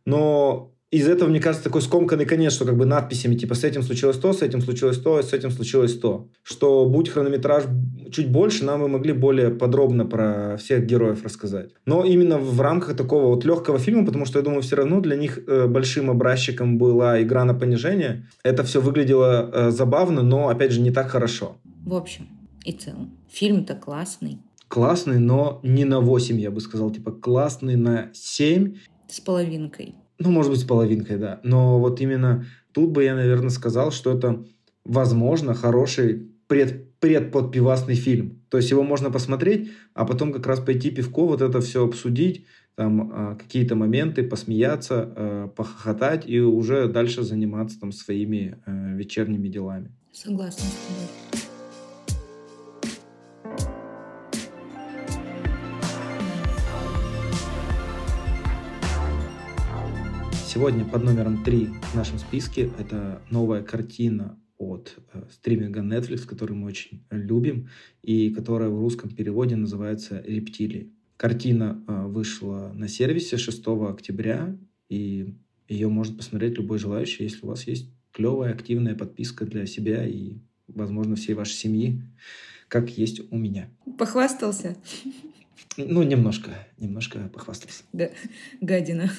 но из этого, мне кажется, такой скомканный конец, что как бы надписями, типа, с этим случилось то, с этим случилось то, с этим случилось то. Что будь хронометраж чуть больше, нам мы могли более подробно про всех героев рассказать. Но именно в рамках такого вот легкого фильма, потому что, я думаю, все равно для них э, большим образчиком была игра на понижение. Это все выглядело э, забавно, но, опять же, не так хорошо. В общем и целом, фильм-то классный. Классный, но не на 8, я бы сказал. Типа классный на 7. С половинкой. Ну, может быть, с половинкой, да. Но вот именно тут бы я, наверное, сказал, что это, возможно, хороший пред, предподпивасный фильм. То есть его можно посмотреть, а потом как раз пойти пивко, вот это все обсудить, там а, какие-то моменты, посмеяться, а, похохотать и уже дальше заниматься там своими а, вечерними делами. Согласна с тобой. Сегодня под номером 3 в нашем списке это новая картина от э, стриминга Netflix, который мы очень любим, и которая в русском переводе называется «Рептилии». Картина э, вышла на сервисе 6 октября, и ее может посмотреть любой желающий, если у вас есть клевая, активная подписка для себя и, возможно, всей вашей семьи, как есть у меня. Похвастался? Ну, немножко, немножко похвастался. Да, гадина.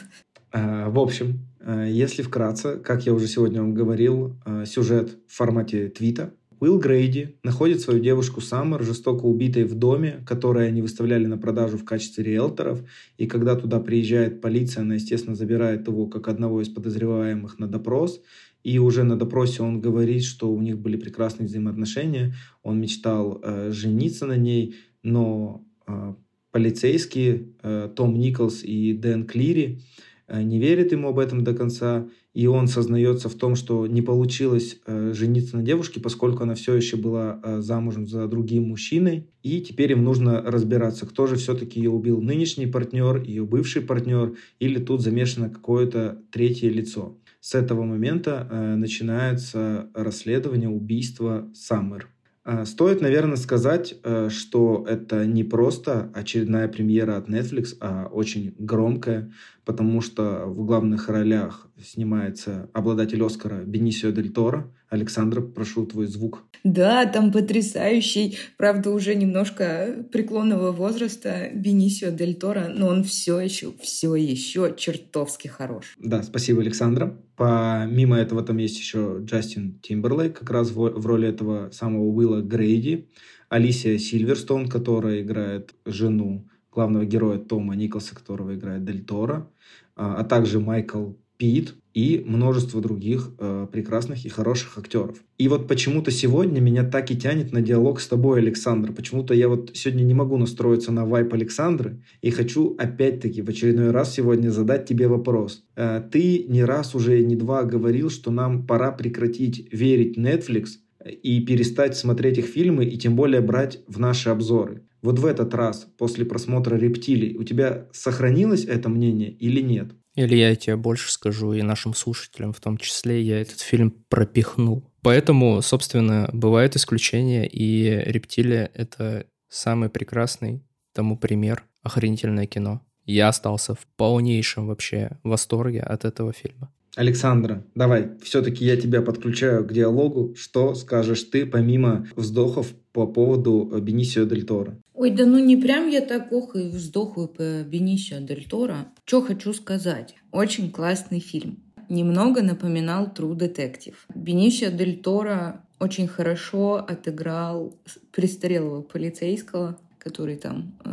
А, в общем, а, если вкратце, как я уже сегодня вам говорил, а, сюжет в формате твита. Уилл Грейди находит свою девушку Саммер, жестоко убитой в доме, которое они выставляли на продажу в качестве риэлторов. И когда туда приезжает полиция, она, естественно, забирает его как одного из подозреваемых на допрос. И уже на допросе он говорит, что у них были прекрасные взаимоотношения. Он мечтал э, жениться на ней, но э, полицейские э, Том Николс и Дэн Клири Э, не верит ему об этом до конца, и он сознается в том, что не получилось э, жениться на девушке, поскольку она все еще была замужем за другим мужчиной, и теперь им нужно разбираться, кто же все-таки ее убил, нынешний партнер, ее бывший партнер, или тут замешано какое-то третье лицо. С этого момента начинается расследование убийства Саммер. Э, стоит, наверное, сказать, э, что это не просто очередная премьера от Netflix, а очень громкая, потому что в главных ролях снимается обладатель Оскара Бенисио Дель Торо. Александра, прошу твой звук. Да, там потрясающий, правда, уже немножко преклонного возраста Бенисио Дель Торо, но он все еще, все еще чертовски хорош. Да, спасибо, Александра. Помимо этого там есть еще Джастин Тимберлейк, как раз в, в роли этого самого Уилла Грейди, Алисия Сильверстон, которая играет жену главного героя Тома Николса, которого играет Дель Торо, а, а также Майкл Пит и множество других э, прекрасных и хороших актеров. И вот почему-то сегодня меня так и тянет на диалог с тобой, Александр. Почему-то я вот сегодня не могу настроиться на вайп Александры и хочу опять-таки в очередной раз сегодня задать тебе вопрос. Э, ты не раз уже, не два говорил, что нам пора прекратить верить Netflix и перестать смотреть их фильмы и тем более брать в наши обзоры. Вот в этот раз, после просмотра «Рептилий», у тебя сохранилось это мнение или нет? Или я тебе больше скажу, и нашим слушателям в том числе, я этот фильм пропихнул. Поэтому, собственно, бывают исключения, и «Рептилия» — это самый прекрасный тому пример, охренительное кино. Я остался в полнейшем вообще восторге от этого фильма. Александра, давай, все-таки я тебя подключаю к диалогу. Что скажешь ты, помимо вздохов по поводу Бенисио Дель Торо? Ой, да ну не прям я так ох и вздохаю по Бенисио Дель Торо. Что хочу сказать. Очень классный фильм. Немного напоминал True Detective. Бенисио Дель Торо очень хорошо отыграл престарелого полицейского, который там э,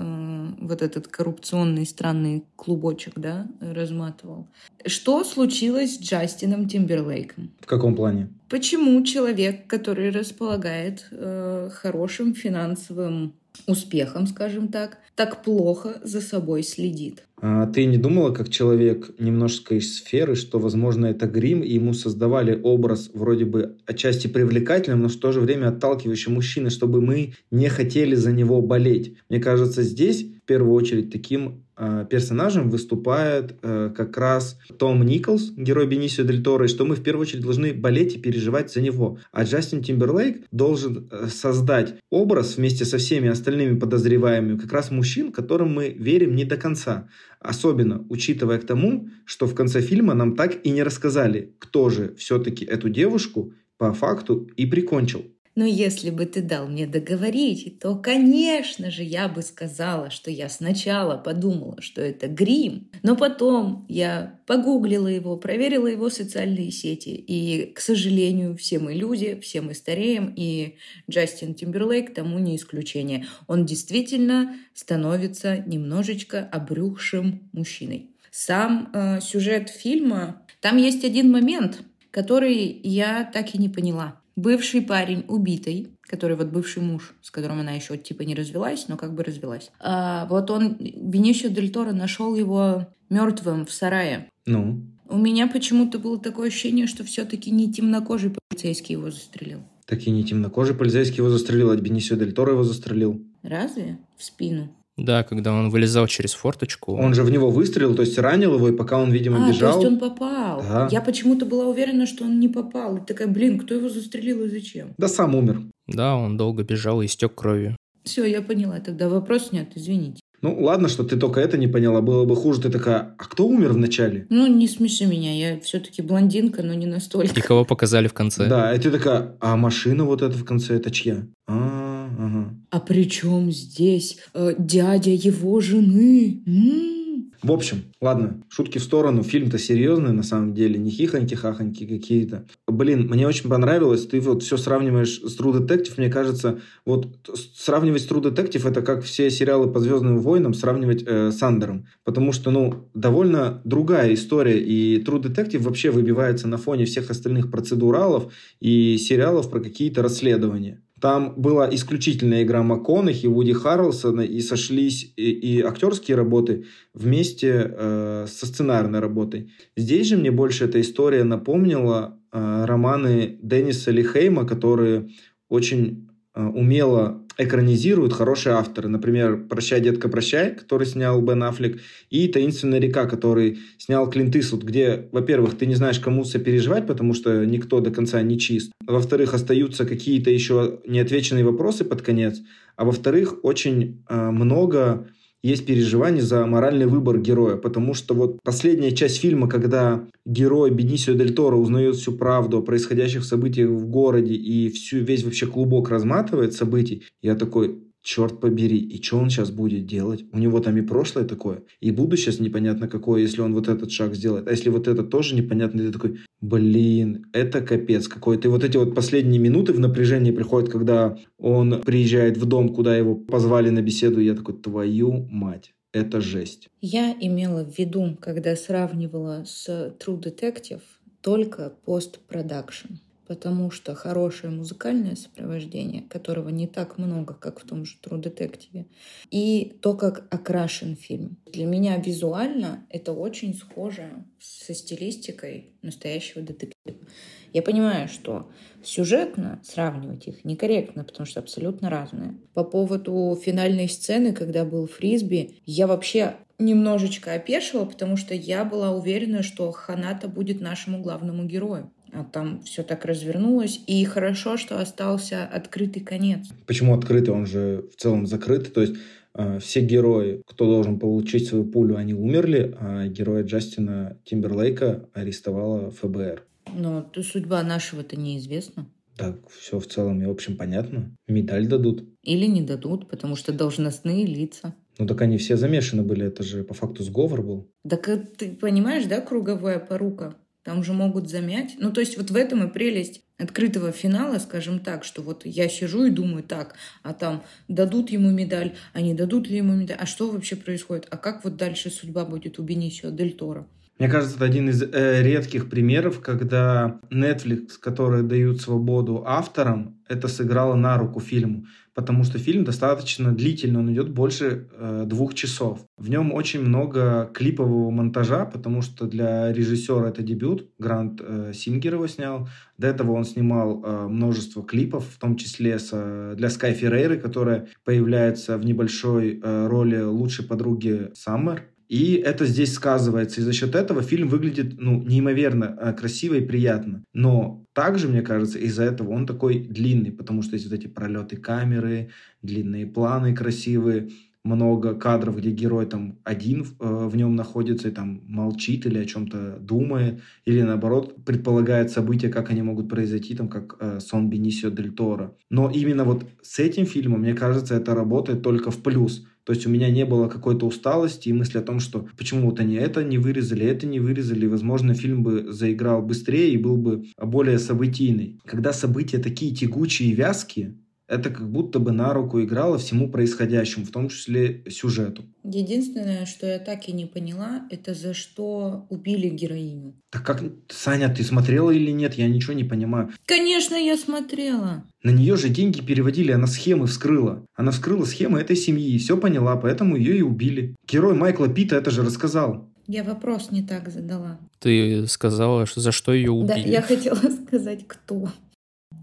вот этот коррупционный странный клубочек, да, разматывал. Что случилось с Джастином Тимберлейком? В каком плане? Почему человек, который располагает э, хорошим финансовым успехом, скажем так, так плохо за собой следит. А ты не думала, как человек немножко из сферы, что, возможно, это грим, и ему создавали образ вроде бы отчасти привлекательным, но в то же время отталкивающий мужчины, чтобы мы не хотели за него болеть. Мне кажется, здесь в первую очередь таким персонажем выступает э, как раз Том Николс, герой Бенисио Дель Торо, и что мы в первую очередь должны болеть и переживать за него. А Джастин Тимберлейк должен э, создать образ вместе со всеми остальными подозреваемыми как раз мужчин, которым мы верим не до конца. Особенно учитывая к тому, что в конце фильма нам так и не рассказали, кто же все-таки эту девушку по факту и прикончил. Но если бы ты дал мне договорить, то, конечно же, я бы сказала, что я сначала подумала, что это грим, но потом я погуглила его, проверила его социальные сети, и, к сожалению, все мы люди, все мы стареем, и Джастин Тимберлейк тому не исключение. Он действительно становится немножечко обрюхшим мужчиной. Сам э, сюжет фильма, там есть один момент, который я так и не поняла бывший парень убитый, который вот бывший муж, с которым она еще типа не развелась, но как бы развелась. А, вот он, Бенисио Дель Торо, нашел его мертвым в сарае. Ну? У меня почему-то было такое ощущение, что все-таки не темнокожий полицейский его застрелил. Так и не темнокожий полицейский его застрелил, а Бенисио Дель Торо его застрелил. Разве? В спину? Да, когда он вылезал через форточку. Он же в него выстрелил, то есть ранил его, и пока он, видимо, а, бежал... то есть он попал. Да. Я почему-то была уверена, что он не попал. И такая, блин, кто его застрелил и зачем? Да сам умер. Да, он долго бежал и истек кровью. Все, я поняла. Тогда вопрос нет, извините. Ну, ладно, что ты только это не поняла. Было бы хуже, ты такая, а кто умер вначале? Ну, не смеши меня, я все-таки блондинка, но не настолько. И кого показали в конце. Да, и ты такая, а машина вот эта в конце, это чья? А, ага. А при чем здесь э, дядя его жены? М-м-м. В общем, ладно, шутки в сторону. Фильм-то серьезный, на самом деле, не хихоньки-хахоньки какие-то. Блин, мне очень понравилось. Ты вот все сравниваешь с True Detective. Мне кажется, вот сравнивать с True Detective это как все сериалы по Звездным войнам сравнивать э, с Андером. Потому что, ну, довольно другая история. И True Detective вообще выбивается на фоне всех остальных процедуралов и сериалов про какие-то расследования. Там была исключительная игра МакКонахи, Вуди Харрелсона, и сошлись и, и актерские работы вместе э, со сценарной работой. Здесь же мне больше эта история напомнила э, романы Денниса Лихейма, которые очень э, умело экранизируют хорошие авторы. Например, «Прощай, детка, прощай», который снял Бен Аффлек, и «Таинственная река», который снял Клинт Иствуд, где, во-первых, ты не знаешь, кому сопереживать, потому что никто до конца не чист. Во-вторых, остаются какие-то еще неотвеченные вопросы под конец. А во-вторых, очень э, много есть переживание за моральный выбор героя, потому что вот последняя часть фильма, когда герой Бенисио Дель Торо узнает всю правду о происходящих событиях в городе и всю, весь вообще клубок разматывает событий, я такой, черт побери, и что он сейчас будет делать? У него там и прошлое такое, и будущее непонятно какое, если он вот этот шаг сделает. А если вот это тоже непонятно, ты такой, блин, это капец какой-то. И вот эти вот последние минуты в напряжении приходят, когда он приезжает в дом, куда его позвали на беседу, и я такой, твою мать. Это жесть. Я имела в виду, когда сравнивала с True Detective, только постпродакшн потому что хорошее музыкальное сопровождение, которого не так много, как в том же True Detective, и то, как окрашен фильм. Для меня визуально это очень схоже со стилистикой настоящего детектива. Я понимаю, что сюжетно сравнивать их некорректно, потому что абсолютно разные. По поводу финальной сцены, когда был фрисби, я вообще немножечко опешила, потому что я была уверена, что Ханата будет нашему главному герою там все так развернулось. И хорошо, что остался открытый конец. Почему открытый? Он же в целом закрытый. То есть э, все герои, кто должен получить свою пулю, они умерли, а героя Джастина Тимберлейка арестовала ФБР. Но судьба нашего-то неизвестна. Так, все в целом и в общем понятно. Медаль дадут. Или не дадут, потому что должностные лица. Ну так они все замешаны были, это же по факту сговор был. Так э, ты понимаешь, да, круговая порука? Там же могут замять. Ну, то есть вот в этом и прелесть открытого финала, скажем так, что вот я сижу и думаю так, а там дадут ему медаль, а не дадут ли ему медаль, а что вообще происходит, а как вот дальше судьба будет у Бенисио Дель Торо? Мне кажется, это один из э, редких примеров, когда Netflix, которые дают свободу авторам, это сыграло на руку фильму, потому что фильм достаточно длительный, он идет больше э, двух часов. В нем очень много клипового монтажа, потому что для режиссера это дебют, Грант э, Сингер его снял. До этого он снимал э, множество клипов, в том числе с, э, для Скай Феррейры, которая появляется в небольшой э, роли лучшей подруги Саммер. И это здесь сказывается. И за счет этого фильм выглядит ну, неимоверно э, красиво и приятно. Но также, мне кажется, из-за этого он такой длинный, потому что есть вот эти пролеты камеры, длинные планы красивые, много кадров, где герой там один э, в нем находится и там молчит или о чем-то думает, или наоборот предполагает события, как они могут произойти, там как э, сон Бенисио Дель Торо. Но именно вот с этим фильмом, мне кажется, это работает только в плюс. То есть у меня не было какой-то усталости и мысли о том, что почему вот они это не вырезали, это не вырезали. Возможно, фильм бы заиграл быстрее и был бы более событийный. Когда события такие тягучие и вязкие, это как будто бы на руку играло всему происходящему, в том числе сюжету. Единственное, что я так и не поняла, это за что убили героиню. Так как, Саня, ты смотрела или нет? Я ничего не понимаю. Конечно, я смотрела. На нее же деньги переводили, она схемы вскрыла. Она вскрыла схемы этой семьи и все поняла, поэтому ее и убили. Герой Майкла Питта это же рассказал. Я вопрос не так задала. Ты сказала, что за что ее убили. Да, я хотела сказать, кто.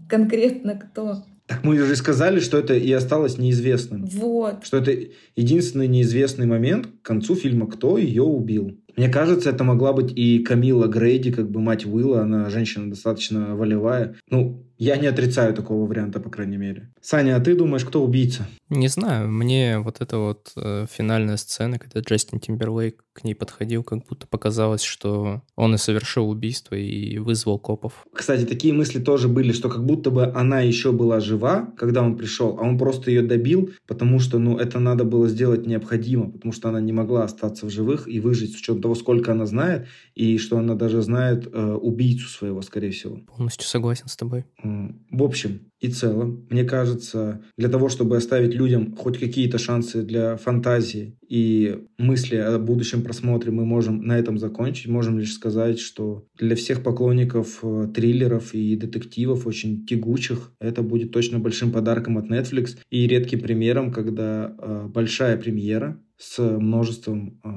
Конкретно кто. Так мы уже сказали, что это и осталось неизвестным. Вот. Что это единственный неизвестный момент к концу фильма, кто ее убил. Мне кажется, это могла быть и Камила Грейди, как бы мать Уилла, она женщина достаточно волевая. Ну, я не отрицаю такого варианта, по крайней мере. Саня, а ты думаешь, кто убийца? Не знаю, мне вот эта вот э, финальная сцена, когда Джастин Тимберлейк к ней подходил, как будто показалось, что он и совершил убийство и вызвал копов. Кстати, такие мысли тоже были, что как будто бы она еще была жива, когда он пришел, а он просто ее добил, потому что, ну, это надо было сделать необходимо, потому что она не могла остаться в живых и выжить с учетом того, сколько она знает, и что она даже знает э, убийцу своего, скорее всего. Полностью согласен с тобой. В общем и целом, мне кажется, для того, чтобы оставить людям хоть какие-то шансы для фантазии и мысли о будущем просмотре, мы можем на этом закончить. Можем лишь сказать, что для всех поклонников э, триллеров и детективов, очень тягучих, это будет точно большим подарком от Netflix и редким примером, когда э, большая премьера с множеством э,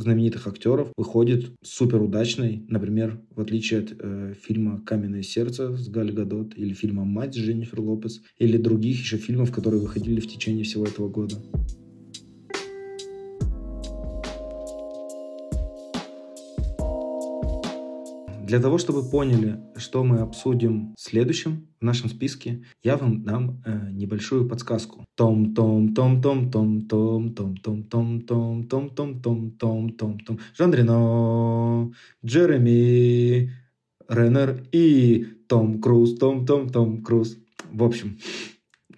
знаменитых актеров выходит супер удачной. Например, в отличие от э, фильма «Каменное сердце» с Галь Гадот или фильма «Мать» с Дженнифер Лопес или других еще фильмов, которые выходили в течение всего этого года. Для того, чтобы поняли, что мы обсудим следующим в нашем списке, я вам дам э, небольшую подсказку. Том том том том том том том том том том том том том том том том Жан Рено, Джереми Реннер и Том Круз, Том Том Том Круз. В общем,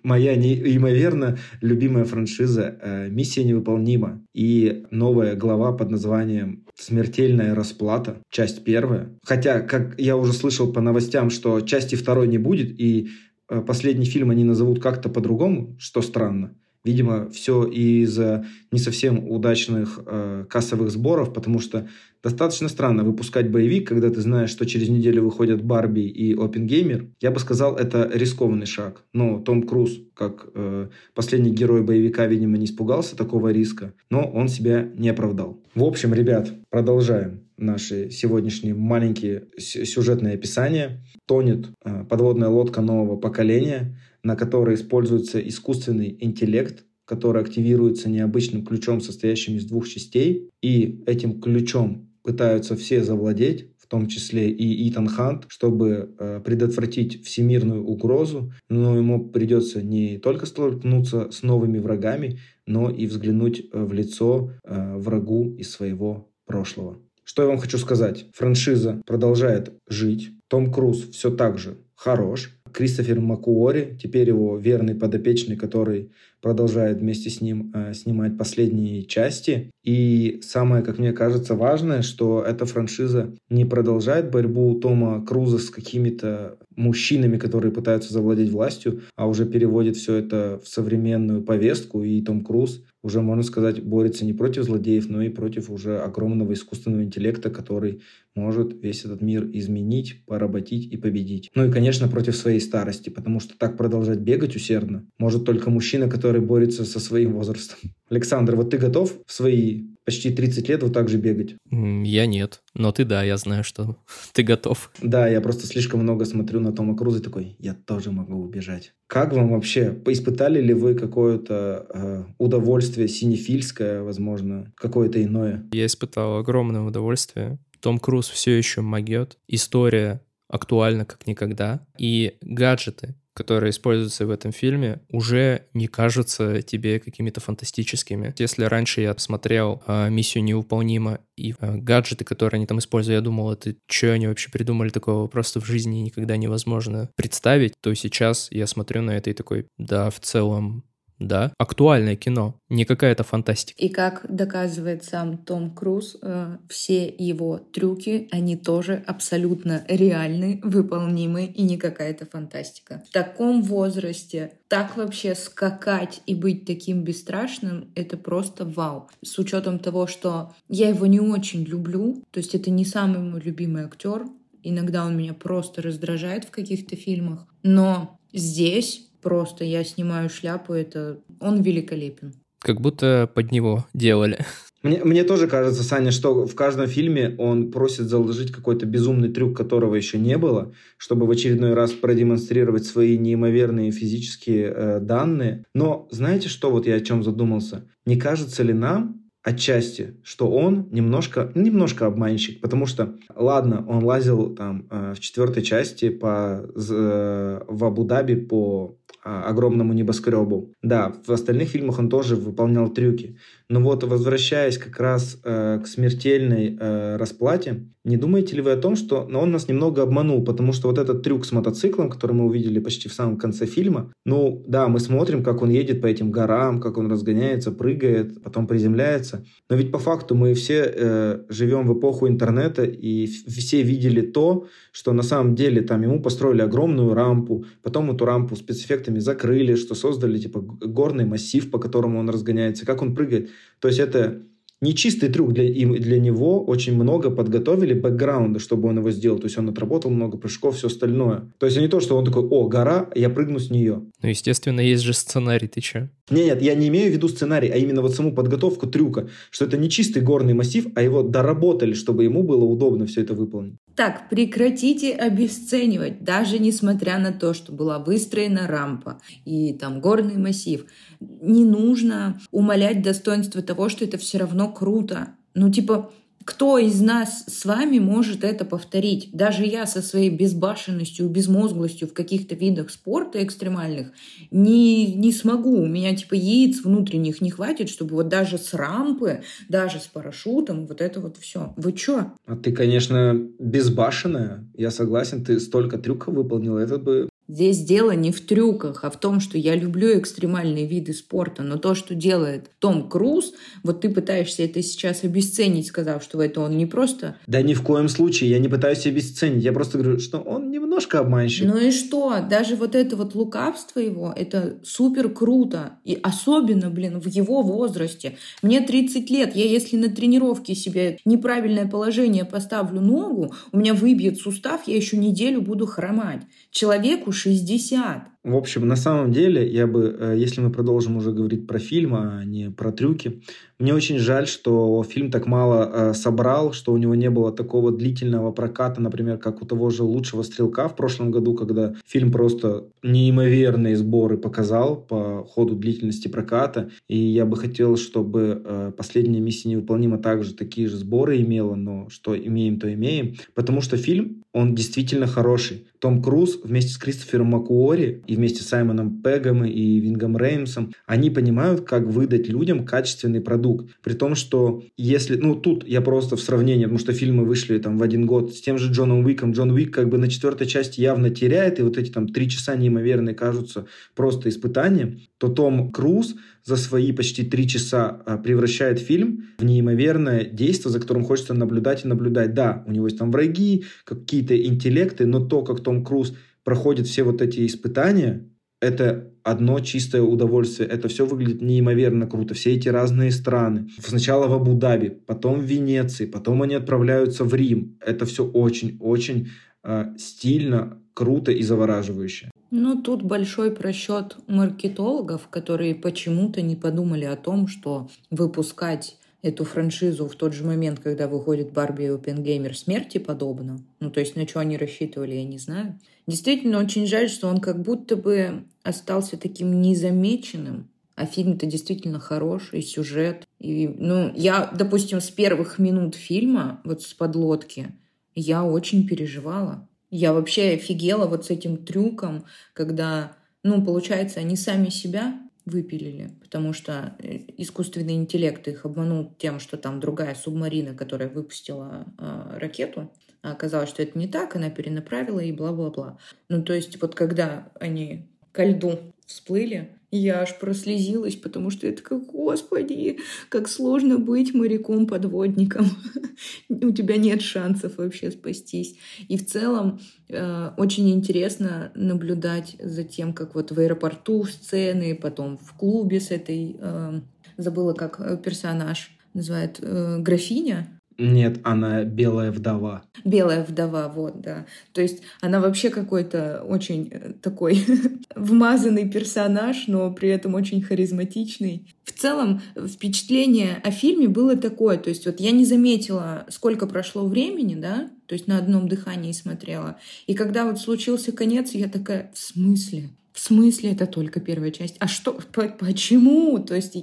моя неимоверно любимая франшиза э, «Миссия невыполнима» и новая глава под названием «Смертельная расплата», часть первая. Хотя, как я уже слышал по новостям, что части второй не будет, и э, последний фильм они назовут как-то по-другому, что странно. Видимо, все из-за не совсем удачных э, кассовых сборов, потому что достаточно странно выпускать боевик, когда ты знаешь, что через неделю выходят Барби и Опенгеймер. Я бы сказал, это рискованный шаг. Но Том Круз, как э, последний герой боевика, видимо, не испугался такого риска, но он себя не оправдал. В общем, ребят, продолжаем наши сегодняшние маленькие сюжетные описания. Тонет э, подводная лодка нового поколения – на которой используется искусственный интеллект, который активируется необычным ключом, состоящим из двух частей, и этим ключом пытаются все завладеть, в том числе и Итан Хант, чтобы э, предотвратить всемирную угрозу, но ему придется не только столкнуться с новыми врагами, но и взглянуть э, в лицо э, врагу из своего прошлого. Что я вам хочу сказать? Франшиза продолжает жить. Том Круз все так же хорош. Кристофер Макуори, теперь его верный подопечный, который продолжает вместе с ним э, снимать последние части. И самое, как мне кажется, важное, что эта франшиза не продолжает борьбу Тома Круза с какими-то мужчинами, которые пытаются завладеть властью, а уже переводит все это в современную повестку, и Том Круз уже, можно сказать, борется не против злодеев, но и против уже огромного искусственного интеллекта, который может весь этот мир изменить, поработить и победить. Ну и, конечно, против своей старости, потому что так продолжать бегать усердно может только мужчина, который борется со своим возрастом. Александр, вот ты готов в свои почти 30 лет вот так же бегать? Я нет, но ты да, я знаю, что ты готов. Да, я просто слишком много смотрю на Тома Круза и такой, я тоже могу убежать. Как вам вообще? Испытали ли вы какое-то э, удовольствие синефильское, возможно, какое-то иное? Я испытал огромное удовольствие. Том Круз все еще могет. История актуальна как никогда. И гаджеты, которые используются в этом фильме, уже не кажутся тебе какими-то фантастическими. Если раньше я посмотрел э, «Миссию невыполнима» и э, гаджеты, которые они там используют, я думал, это что они вообще придумали такого просто в жизни никогда невозможно представить, то сейчас я смотрю на это и такой, да, в целом да, актуальное кино, не какая-то фантастика. И как доказывает сам Том Круз, э, все его трюки, они тоже абсолютно реальны, выполнимы и не какая-то фантастика. В таком возрасте так вообще скакать и быть таким бесстрашным, это просто вау. С учетом того, что я его не очень люблю, то есть это не самый мой любимый актер, иногда он меня просто раздражает в каких-то фильмах, но здесь Просто я снимаю шляпу, это он великолепен. Как будто под него делали. Мне, мне тоже кажется, Саня, что в каждом фильме он просит заложить какой-то безумный трюк, которого еще не было, чтобы в очередной раз продемонстрировать свои неимоверные физические э, данные. Но знаете, что вот я о чем задумался? Не кажется ли нам, отчасти, что он немножко, немножко обманщик, потому что, ладно, он лазил там э, в четвертой части по, э, в Абу-Даби по огромному небоскребу. Да, в остальных фильмах он тоже выполнял трюки. Но вот возвращаясь как раз э, к смертельной э, расплате, не думаете ли вы о том, что ну, он нас немного обманул, потому что вот этот трюк с мотоциклом, который мы увидели почти в самом конце фильма, ну да, мы смотрим, как он едет по этим горам, как он разгоняется, прыгает, потом приземляется, но ведь по факту мы все э, живем в эпоху интернета и все видели то, что на самом деле там ему построили огромную рампу, потом эту рампу спецэффектами закрыли, что создали типа горный массив, по которому он разгоняется, как он прыгает. То есть это не чистый трюк для, и для него, очень много подготовили бэкграунда, чтобы он его сделал. То есть он отработал много прыжков, все остальное. То есть не то, что он такой, о, гора, я прыгну с нее. Ну, естественно, есть же сценарий, ты че? Нет, нет, я не имею в виду сценарий, а именно вот саму подготовку трюка, что это не чистый горный массив, а его доработали, чтобы ему было удобно все это выполнить. Так, прекратите обесценивать, даже несмотря на то, что была выстроена рампа и там горный массив. Не нужно умалять достоинство того, что это все равно круто. Ну, типа, кто из нас с вами может это повторить? Даже я со своей безбашенностью, безмозглостью в каких-то видах спорта экстремальных не, не смогу. У меня типа яиц внутренних не хватит, чтобы вот даже с рампы, даже с парашютом, вот это вот все. Вы чё? А ты, конечно, безбашенная. Я согласен, ты столько трюков выполнила. Это бы Здесь дело не в трюках, а в том, что я люблю экстремальные виды спорта, но то, что делает Том Круз, вот ты пытаешься это сейчас обесценить, сказав, что это он не просто... Да ни в коем случае, я не пытаюсь обесценить, я просто говорю, что он немножко обманщик. Ну и что? Даже вот это вот лукавство его, это супер круто. И особенно, блин, в его возрасте. Мне 30 лет, я если на тренировке себе неправильное положение поставлю ногу, у меня выбьет сустав, я еще неделю буду хромать. Человеку 60. В общем, на самом деле, я бы, э, если мы продолжим уже говорить про фильм, а не про трюки, мне очень жаль, что фильм так мало э, собрал, что у него не было такого длительного проката, например, как у того же «Лучшего стрелка» в прошлом году, когда фильм просто неимоверные сборы показал по ходу длительности проката. И я бы хотел, чтобы э, «Последняя миссия невыполнима» также такие же сборы имела, но что имеем, то имеем. Потому что фильм, он действительно хороший. Том Круз вместе с Кристофером Макуори и вместе с Саймоном Пегом и Вингом Реймсом, они понимают, как выдать людям качественный продукт. При том, что если... Ну, тут я просто в сравнении, потому что фильмы вышли там в один год с тем же Джоном Уиком. Джон Уик как бы на четвертой части явно теряет, и вот эти там три часа неимоверные кажутся просто испытанием, то Том Круз за свои почти три часа а, превращает фильм в неимоверное действие, за которым хочется наблюдать и наблюдать. Да, у него есть там враги, какие-то интеллекты, но то, как Том Круз проходит все вот эти испытания, это одно чистое удовольствие. Это все выглядит неимоверно круто. Все эти разные страны. Сначала в Абу-Даби, потом в Венеции, потом они отправляются в Рим. Это все очень-очень э, стильно, круто и завораживающе. Ну, тут большой просчет маркетологов, которые почему-то не подумали о том, что выпускать эту франшизу в тот же момент, когда выходит Барби и Опенгеймер, смерти подобно. Ну, то есть на что они рассчитывали, я не знаю. Действительно, очень жаль, что он как будто бы остался таким незамеченным. А фильм-то действительно хороший, и сюжет. И, ну, я, допустим, с первых минут фильма, вот с подлодки, я очень переживала. Я вообще офигела вот с этим трюком, когда, ну, получается, они сами себя выпилили, потому что э, искусственный интеллект их обманул тем, что там другая субмарина, которая выпустила э, ракету, а оказалось, что это не так, она перенаправила и бла-бла-бла. Ну, то есть вот когда они ко льду всплыли, я аж прослезилась, потому что это как, господи, как сложно быть моряком-подводником. У тебя нет шансов вообще спастись. И в целом э, очень интересно наблюдать за тем, как вот в аэропорту сцены, потом в клубе с этой, э, забыла, как персонаж называет, э, графиня, нет, она белая вдова. Белая вдова, вот, да. То есть она вообще какой-то очень э, такой вмазанный персонаж, но при этом очень харизматичный. В целом впечатление о фильме было такое, то есть вот я не заметила, сколько прошло времени, да, то есть на одном дыхании смотрела. И когда вот случился конец, я такая, в смысле? В смысле это только первая часть? А что? Почему? То есть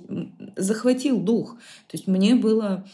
захватил дух. То есть мне было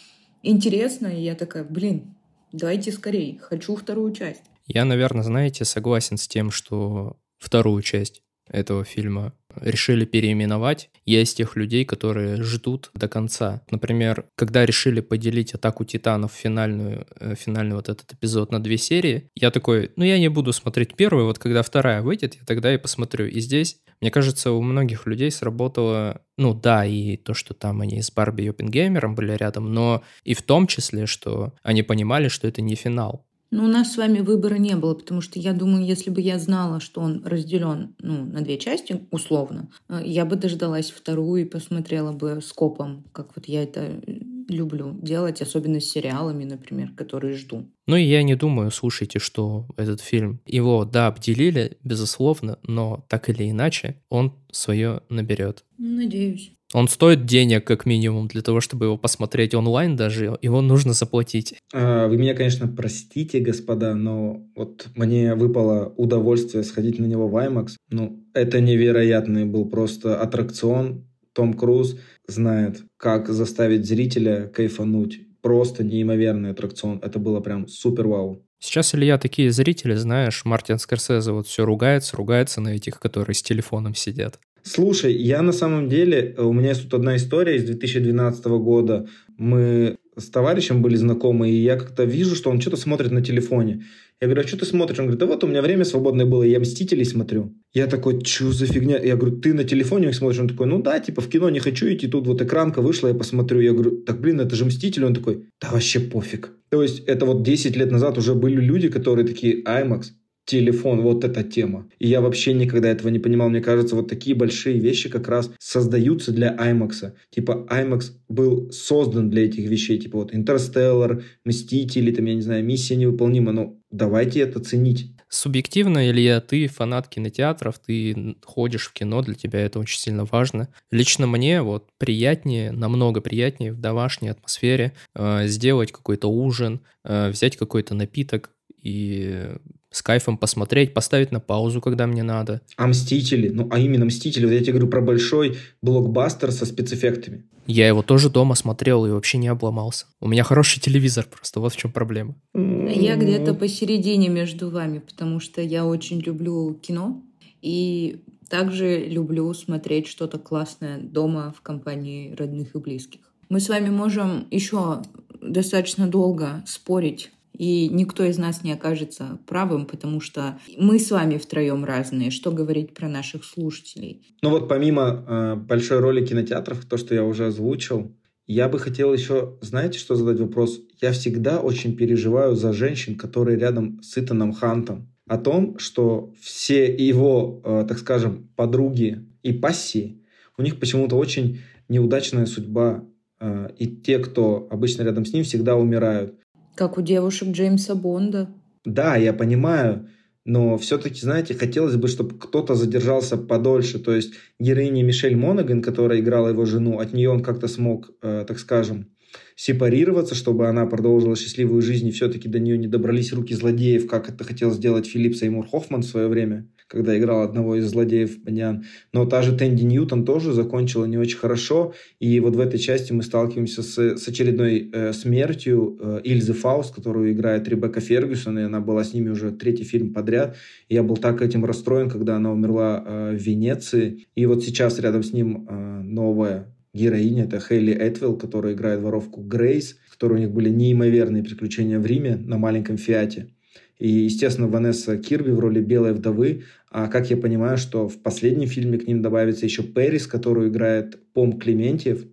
интересно, и я такая, блин, давайте скорее, хочу вторую часть. Я, наверное, знаете, согласен с тем, что вторую часть этого фильма решили переименовать. Из тех людей, которые ждут до конца. Например, когда решили поделить «Атаку Титанов» финальную, э, финальный вот этот эпизод на две серии, я такой, ну я не буду смотреть первую, вот когда вторая выйдет, я тогда и посмотрю. И здесь мне кажется, у многих людей сработало, ну да, и то, что там они с Барби и Оппенгеймером были рядом, но и в том числе, что они понимали, что это не финал. Ну, у нас с вами выбора не было, потому что я думаю, если бы я знала, что он разделен ну, на две части, условно, э, я бы дождалась вторую и посмотрела бы скопом, как вот я это люблю делать, особенно с сериалами, например, которые жду. Ну и я не думаю, слушайте, что этот фильм, его, да, обделили, безусловно, но так или иначе он свое наберет. Надеюсь. Он стоит денег, как минимум, для того, чтобы его посмотреть онлайн даже, его нужно заплатить. А, вы меня, конечно, простите, господа, но вот мне выпало удовольствие сходить на него в IMAX. Ну, это невероятный был просто аттракцион. Том Круз знает, как заставить зрителя кайфануть. Просто неимоверный аттракцион. Это было прям супер вау. Сейчас, Илья, такие зрители, знаешь, Мартин Скорсезе вот все ругается, ругается на этих, которые с телефоном сидят. Слушай, я на самом деле, у меня есть тут одна история из 2012 года. Мы с товарищем были знакомы, и я как-то вижу, что он что-то смотрит на телефоне. Я говорю, а что ты смотришь? Он говорит, да вот у меня время свободное было, я «Мстителей» смотрю. Я такой, что за фигня? Я говорю, ты на телефоне их смотришь? Он такой, ну да, типа в кино не хочу идти, тут вот экранка вышла, я посмотрю. Я говорю, так блин, это же «Мстители». Он такой, да вообще пофиг. То есть это вот 10 лет назад уже были люди, которые такие, IMAX, телефон, вот эта тема. И я вообще никогда этого не понимал. Мне кажется, вот такие большие вещи как раз создаются для IMAX. Типа IMAX был создан для этих вещей. Типа вот Интерстеллар, Мстители, там, я не знаю, Миссия невыполнима. Ну, давайте это ценить. Субъективно, Илья, ты фанат кинотеатров, ты ходишь в кино, для тебя это очень сильно важно. Лично мне вот приятнее, намного приятнее в домашней атмосфере э, сделать какой-то ужин, э, взять какой-то напиток и с кайфом посмотреть, поставить на паузу, когда мне надо. А «Мстители», ну а именно «Мстители», вот я тебе говорю про большой блокбастер со спецэффектами. Я его тоже дома смотрел и вообще не обломался. У меня хороший телевизор просто, вот в чем проблема. Я где-то посередине между вами, потому что я очень люблю кино и также люблю смотреть что-то классное дома в компании родных и близких. Мы с вами можем еще достаточно долго спорить и никто из нас не окажется правым, потому что мы с вами втроем разные. Что говорить про наших слушателей? Ну вот помимо э, большой роли кинотеатров, то, что я уже озвучил, я бы хотел еще, знаете, что задать вопрос? Я всегда очень переживаю за женщин, которые рядом с Итаном Хантом. О том, что все его, э, так скажем, подруги и пассии, у них почему-то очень неудачная судьба. Э, и те, кто обычно рядом с ним, всегда умирают. Как у девушек Джеймса Бонда. Да, я понимаю, но все-таки, знаете, хотелось бы, чтобы кто-то задержался подольше. То есть героиня Мишель Монаган, которая играла его жену, от нее он как-то смог, э, так скажем, сепарироваться, чтобы она продолжила счастливую жизнь, и все-таки до нее не добрались руки злодеев, как это хотел сделать Филипп Сеймур Хоффман в свое время когда играл одного из злодеев Баньян. Но та же Тенди Ньютон тоже закончила не очень хорошо. И вот в этой части мы сталкиваемся с, с очередной э, смертью э, Ильзы Фауст, которую играет Ребекка Фергюсон, и она была с ними уже третий фильм подряд. И я был так этим расстроен, когда она умерла э, в Венеции. И вот сейчас рядом с ним э, новая героиня, это Хейли Этвилл, которая играет воровку Грейс, в которой у них были неимоверные приключения в Риме на маленьком Фиате. И, естественно, Ванесса Кирби в роли белой вдовы. А как я понимаю, что в последнем фильме к ним добавится еще Пэрис, которую играет Пом Клементьев.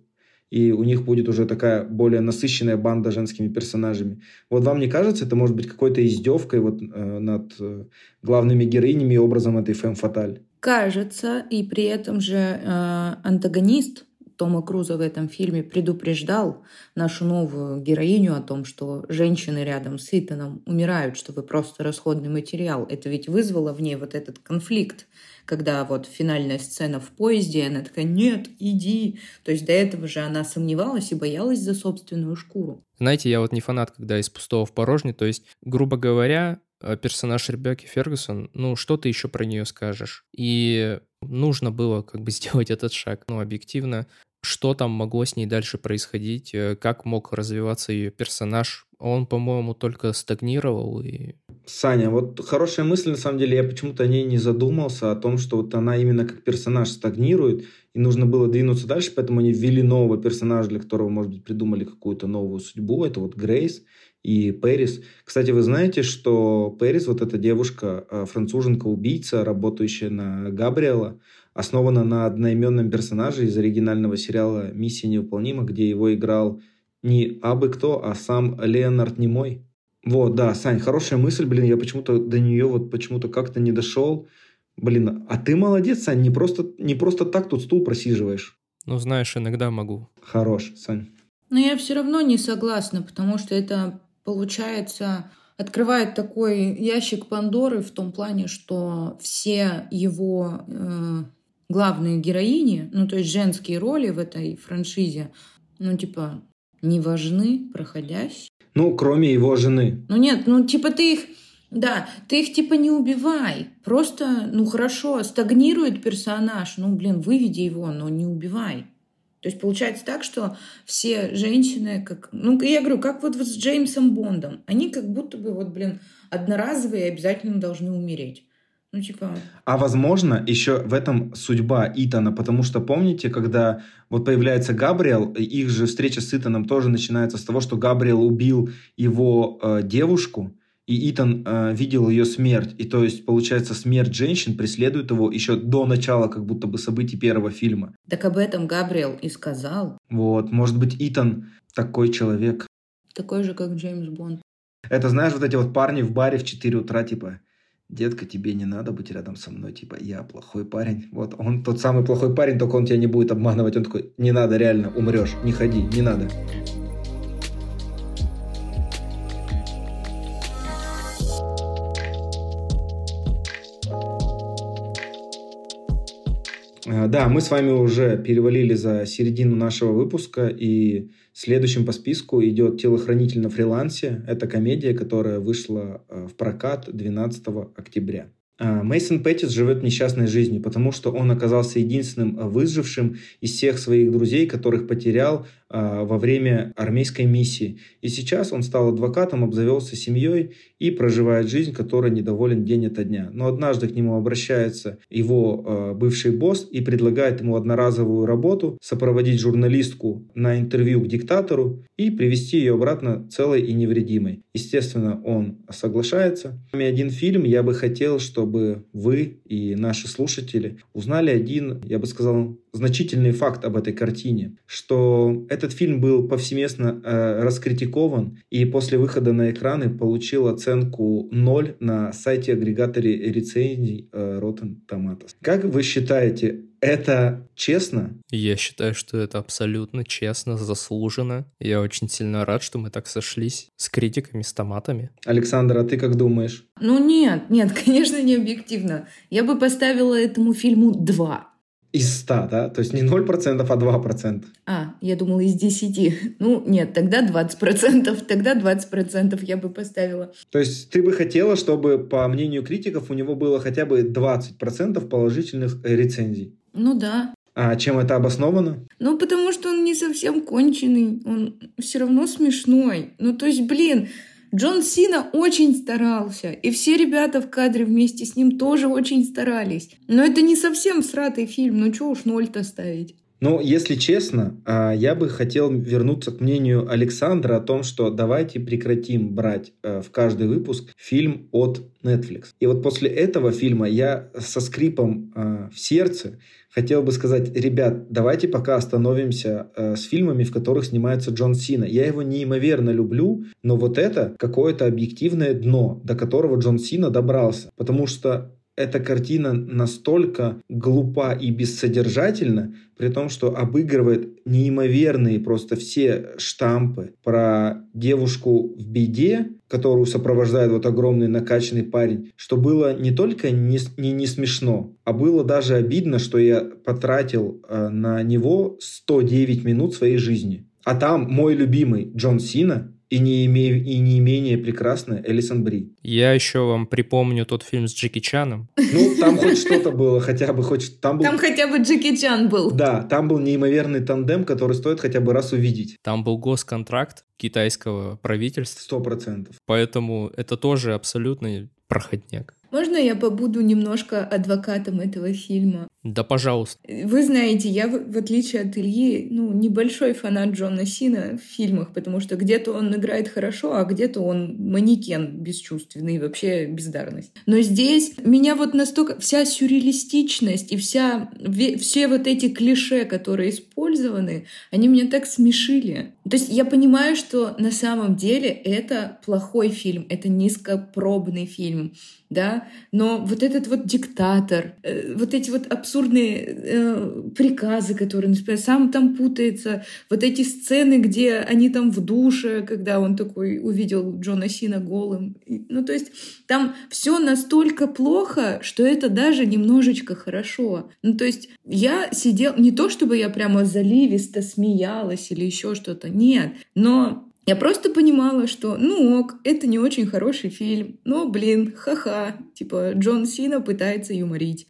И у них будет уже такая более насыщенная банда женскими персонажами. Вот вам не кажется, это может быть какой-то издевкой вот, э, над э, главными героинями и образом этой фэм фаталь? Кажется, и при этом же э, антагонист Тома Круза в этом фильме предупреждал нашу новую героиню о том, что женщины рядом с Итаном умирают, что вы просто расходный материал. Это ведь вызвало в ней вот этот конфликт, когда вот финальная сцена в поезде, она такая «нет, иди». То есть до этого же она сомневалась и боялась за собственную шкуру. Знаете, я вот не фанат, когда из пустого в порожнее. То есть, грубо говоря, э, персонаж Ребекки Фергюсон, ну, что ты еще про нее скажешь? И нужно было как бы сделать этот шаг. Ну, объективно, что там могло с ней дальше происходить, э, как мог развиваться ее персонаж. Он, по-моему, только стагнировал и... Саня, вот хорошая мысль, на самом деле, я почему-то о ней не задумался, о том, что вот она именно как персонаж стагнирует, и нужно было двинуться дальше, поэтому они ввели нового персонажа, для которого, может быть, придумали какую-то новую судьбу, это вот Грейс и Пэрис. Кстати, вы знаете, что Пэрис, вот эта девушка, э, француженка-убийца, работающая на Габриэла, основана на одноименном персонаже из оригинального сериала «Миссия невыполнима», где его играл не абы кто, а сам Леонард Немой. Вот, да, Сань, хорошая мысль, блин, я почему-то до нее вот почему-то как-то не дошел. Блин, а ты молодец, Сань, не просто, не просто так тут стул просиживаешь. Ну, знаешь, иногда могу. Хорош, Сань. Но я все равно не согласна, потому что это получается открывает такой ящик Пандоры в том плане, что все его э, главные героини, ну то есть женские роли в этой франшизе, ну типа не важны, проходящие. Ну, кроме его жены. Ну нет, ну типа ты их, да, ты их типа не убивай. Просто, ну хорошо, стагнирует персонаж, ну блин, выведи его, но не убивай. То есть получается так, что все женщины, как, ну, я говорю, как вот, с Джеймсом Бондом, они как будто бы вот, блин, одноразовые обязательно должны умереть. Ну, типа... А возможно, еще в этом судьба Итана, потому что помните, когда вот появляется Габриэл, их же встреча с Итаном тоже начинается с того, что Габриэл убил его э, девушку, и Итан э, видел ее смерть. И то есть, получается, смерть женщин преследует его еще до начала как будто бы событий первого фильма. Так об этом Габриэл и сказал. Вот, может быть, Итан такой человек. Такой же, как Джеймс Бонд. Это, знаешь, вот эти вот парни в баре в 4 утра, типа, детка, тебе не надо быть рядом со мной, типа, я плохой парень. Вот, он тот самый плохой парень, только он тебя не будет обманывать. Он такой, не надо, реально, умрешь, не ходи, не надо. Да, мы с вами уже перевалили за середину нашего выпуска, и следующим по списку идет «Телохранитель на фрилансе». Это комедия, которая вышла а, в прокат 12 октября. А, Мейсон Петтис живет несчастной жизнью, потому что он оказался единственным выжившим из всех своих друзей, которых потерял во время армейской миссии. И сейчас он стал адвокатом, обзавелся семьей и проживает жизнь, которой недоволен день ото дня. Но однажды к нему обращается его бывший босс и предлагает ему одноразовую работу, сопроводить журналистку на интервью к диктатору и привести ее обратно целой и невредимой. Естественно, он соглашается. Один фильм я бы хотел, чтобы вы и наши слушатели узнали один, я бы сказал, значительный факт об этой картине, что этот фильм был повсеместно э, раскритикован и после выхода на экраны получил оценку 0 на сайте агрегаторе рецензий э, Rotten Tomatoes. Как вы считаете, это честно? Я считаю, что это абсолютно честно, заслуженно. Я очень сильно рад, что мы так сошлись с критиками, с томатами. Александр, а ты как думаешь? Ну нет, нет, конечно, не объективно. Я бы поставила этому фильму два. Из 100, да? То есть не 0%, а 2%. А, я думала из 10. Ну, нет, тогда 20%. Тогда 20% я бы поставила. То есть ты бы хотела, чтобы, по мнению критиков, у него было хотя бы 20% положительных рецензий? Ну да. А чем это обосновано? Ну, потому что он не совсем конченый. Он все равно смешной. Ну, то есть, блин, Джон Сина очень старался, и все ребята в кадре вместе с ним тоже очень старались. Но это не совсем сратый фильм, ну чего уж ноль-то ставить. Ну, если честно, а, я бы хотел вернуться к мнению Александра о том, что давайте прекратим брать э, в каждый выпуск фильм от Netflix. И вот после этого фильма я со скрипом э, в сердце хотел бы сказать, ребят, давайте пока остановимся э, с фильмами, в которых снимается Джон Сина. Я его неимоверно люблю, но вот это какое-то объективное дно, до которого Джон Сина добрался. Потому что эта картина настолько глупа и бессодержательна, при том, что обыгрывает неимоверные просто все штампы про девушку в беде, которую сопровождает вот огромный накачанный парень, что было не только не, не, не смешно, а было даже обидно, что я потратил э, на него 109 минут своей жизни. А там мой любимый Джон Сина и не, име... и не менее прекрасная Элисон Бри. Я еще вам припомню тот фильм с Джеки Чаном. Ну, там хоть что-то было, хотя бы хоть... Там, был... там хотя бы Джеки Чан был. Да, там был неимоверный тандем, который стоит хотя бы раз увидеть. Там был госконтракт китайского правительства. Сто процентов. Поэтому это тоже абсолютный проходняк. Можно я побуду немножко адвокатом этого фильма? Да, пожалуйста. Вы знаете, я, в отличие от Ильи, ну, небольшой фанат Джона Сина в фильмах, потому что где-то он играет хорошо, а где-то он манекен бесчувственный, вообще бездарность. Но здесь меня вот настолько... Вся сюрреалистичность и вся, все вот эти клише, которые использованы, они меня так смешили. То есть я понимаю, что на самом деле это плохой фильм, это низкопробный фильм, да, но вот этот вот диктатор, э, вот эти вот абсурдные э, приказы, которые он сам там путается, вот эти сцены, где они там в душе, когда он такой увидел Джона Сина голым, ну то есть там все настолько плохо, что это даже немножечко хорошо. Ну то есть я сидел, не то чтобы я прямо заливисто смеялась или еще что-то, нет, но я просто понимала, что, ну ок, это не очень хороший фильм, но, блин, ха-ха, типа Джон Сина пытается юморить.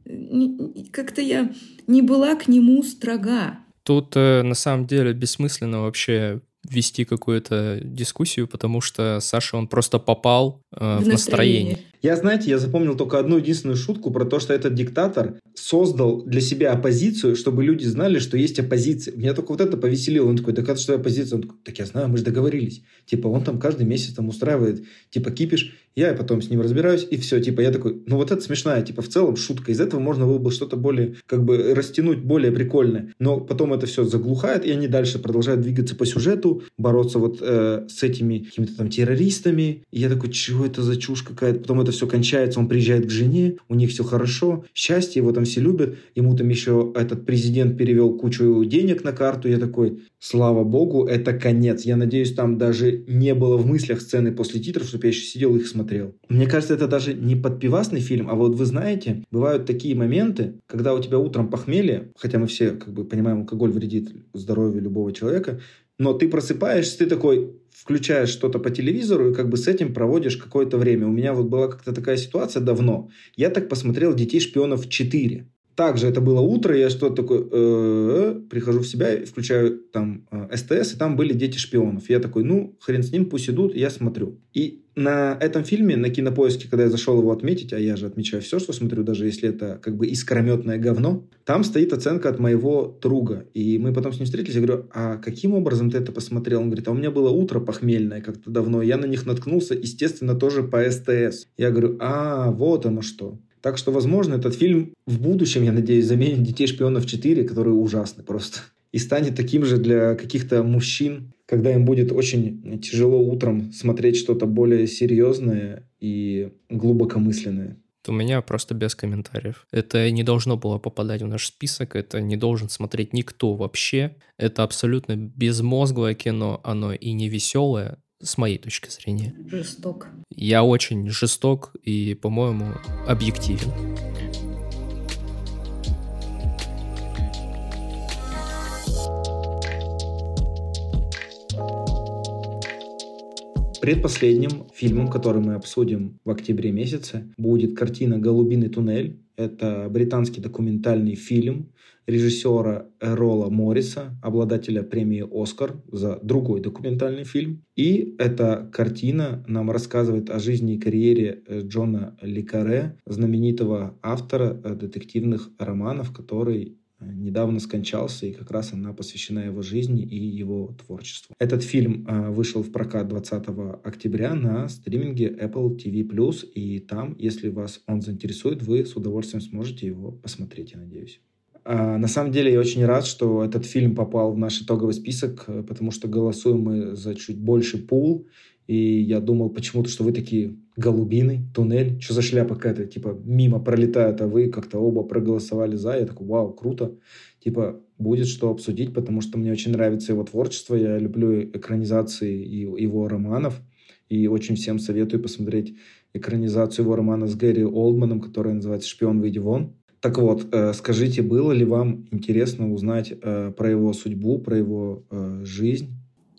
Как-то я не была к нему строга. Тут э, на самом деле бессмысленно вообще вести какую-то дискуссию, потому что Саша, он просто попал э, в, в настроение. Я, знаете, я запомнил только одну единственную шутку про то, что этот диктатор создал для себя оппозицию, чтобы люди знали, что есть оппозиция. Меня только вот это повеселило. Он такой, так это что оппозиция? Он такой, так я знаю, мы же договорились. Типа, он там каждый месяц там устраивает, типа, кипиш, я потом с ним разбираюсь, и все. Типа, я такой, ну вот это смешная, типа, в целом шутка. Из этого можно было бы что-то более, как бы, растянуть более прикольное. Но потом это все заглухает, и они дальше продолжают двигаться по сюжету, бороться вот э, с этими какими-то там террористами. И я такой, чего это за чушь какая-то? Потом это это все кончается, он приезжает к жене, у них все хорошо, счастье, его там все любят, ему там еще этот президент перевел кучу денег на карту, я такой, слава богу, это конец. Я надеюсь, там даже не было в мыслях сцены после титров, чтобы я еще сидел и их смотрел. Мне кажется, это даже не подпивасный фильм, а вот вы знаете, бывают такие моменты, когда у тебя утром похмелье, хотя мы все как бы понимаем, алкоголь вредит здоровью любого человека, но ты просыпаешься, ты такой, включаешь что-то по телевизору и как бы с этим проводишь какое-то время. У меня вот была как-то такая ситуация давно. Я так посмотрел «Детей шпионов 4». Также это было утро, я что-то такой, э, прихожу в себя, включаю там э, СТС, и там были дети шпионов. Я такой, ну, хрен с ним, пусть идут, я смотрю. И на этом фильме, на кинопоиске, когда я зашел его отметить, а я же отмечаю все, что смотрю, даже если это как бы искрометное говно, там стоит оценка от моего друга. И мы потом с ним встретились, я говорю, а каким образом ты это посмотрел? Он говорит, а у меня было утро похмельное как-то давно, я на них наткнулся, естественно, тоже по СТС. Я говорю, а, вот оно что. Так что, возможно, этот фильм в будущем, я надеюсь, заменит «Детей шпионов 4», которые ужасны просто. И станет таким же для каких-то мужчин, когда им будет очень тяжело утром смотреть что-то более серьезное и глубокомысленное. У меня просто без комментариев. Это не должно было попадать в наш список, это не должен смотреть никто вообще. Это абсолютно безмозглое кино, оно и не веселое, с моей точки зрения. Жесток. Я очень жесток и, по-моему, объективен. Предпоследним фильмом, который мы обсудим в октябре месяце, будет картина «Голубиный туннель». Это британский документальный фильм режиссера Рола Морриса, обладателя премии «Оскар» за другой документальный фильм. И эта картина нам рассказывает о жизни и карьере э, Джона Ликаре, знаменитого автора э, детективных романов, который э, недавно скончался, и как раз она посвящена его жизни и его творчеству. Этот фильм вышел в прокат 20 октября на стриминге Apple TV+, и там, если вас он заинтересует, вы с удовольствием сможете его посмотреть, я надеюсь. А, на самом деле я очень рад, что этот фильм попал в наш итоговый список, э, потому что голосуем мы за чуть больше пул. И я думал почему-то, что вы такие голубины, туннель, что за шляпа какая-то, типа мимо пролетают, а вы как-то оба проголосовали за. Я такой, вау, круто. Типа будет что обсудить, потому что мне очень нравится его творчество, я люблю экранизации его романов. И очень всем советую посмотреть экранизацию его романа с Гэри Олдманом, которая называется «Шпион, выйди вон». Так вот, э, скажите, было ли вам интересно узнать э, про его судьбу, про его э, жизнь?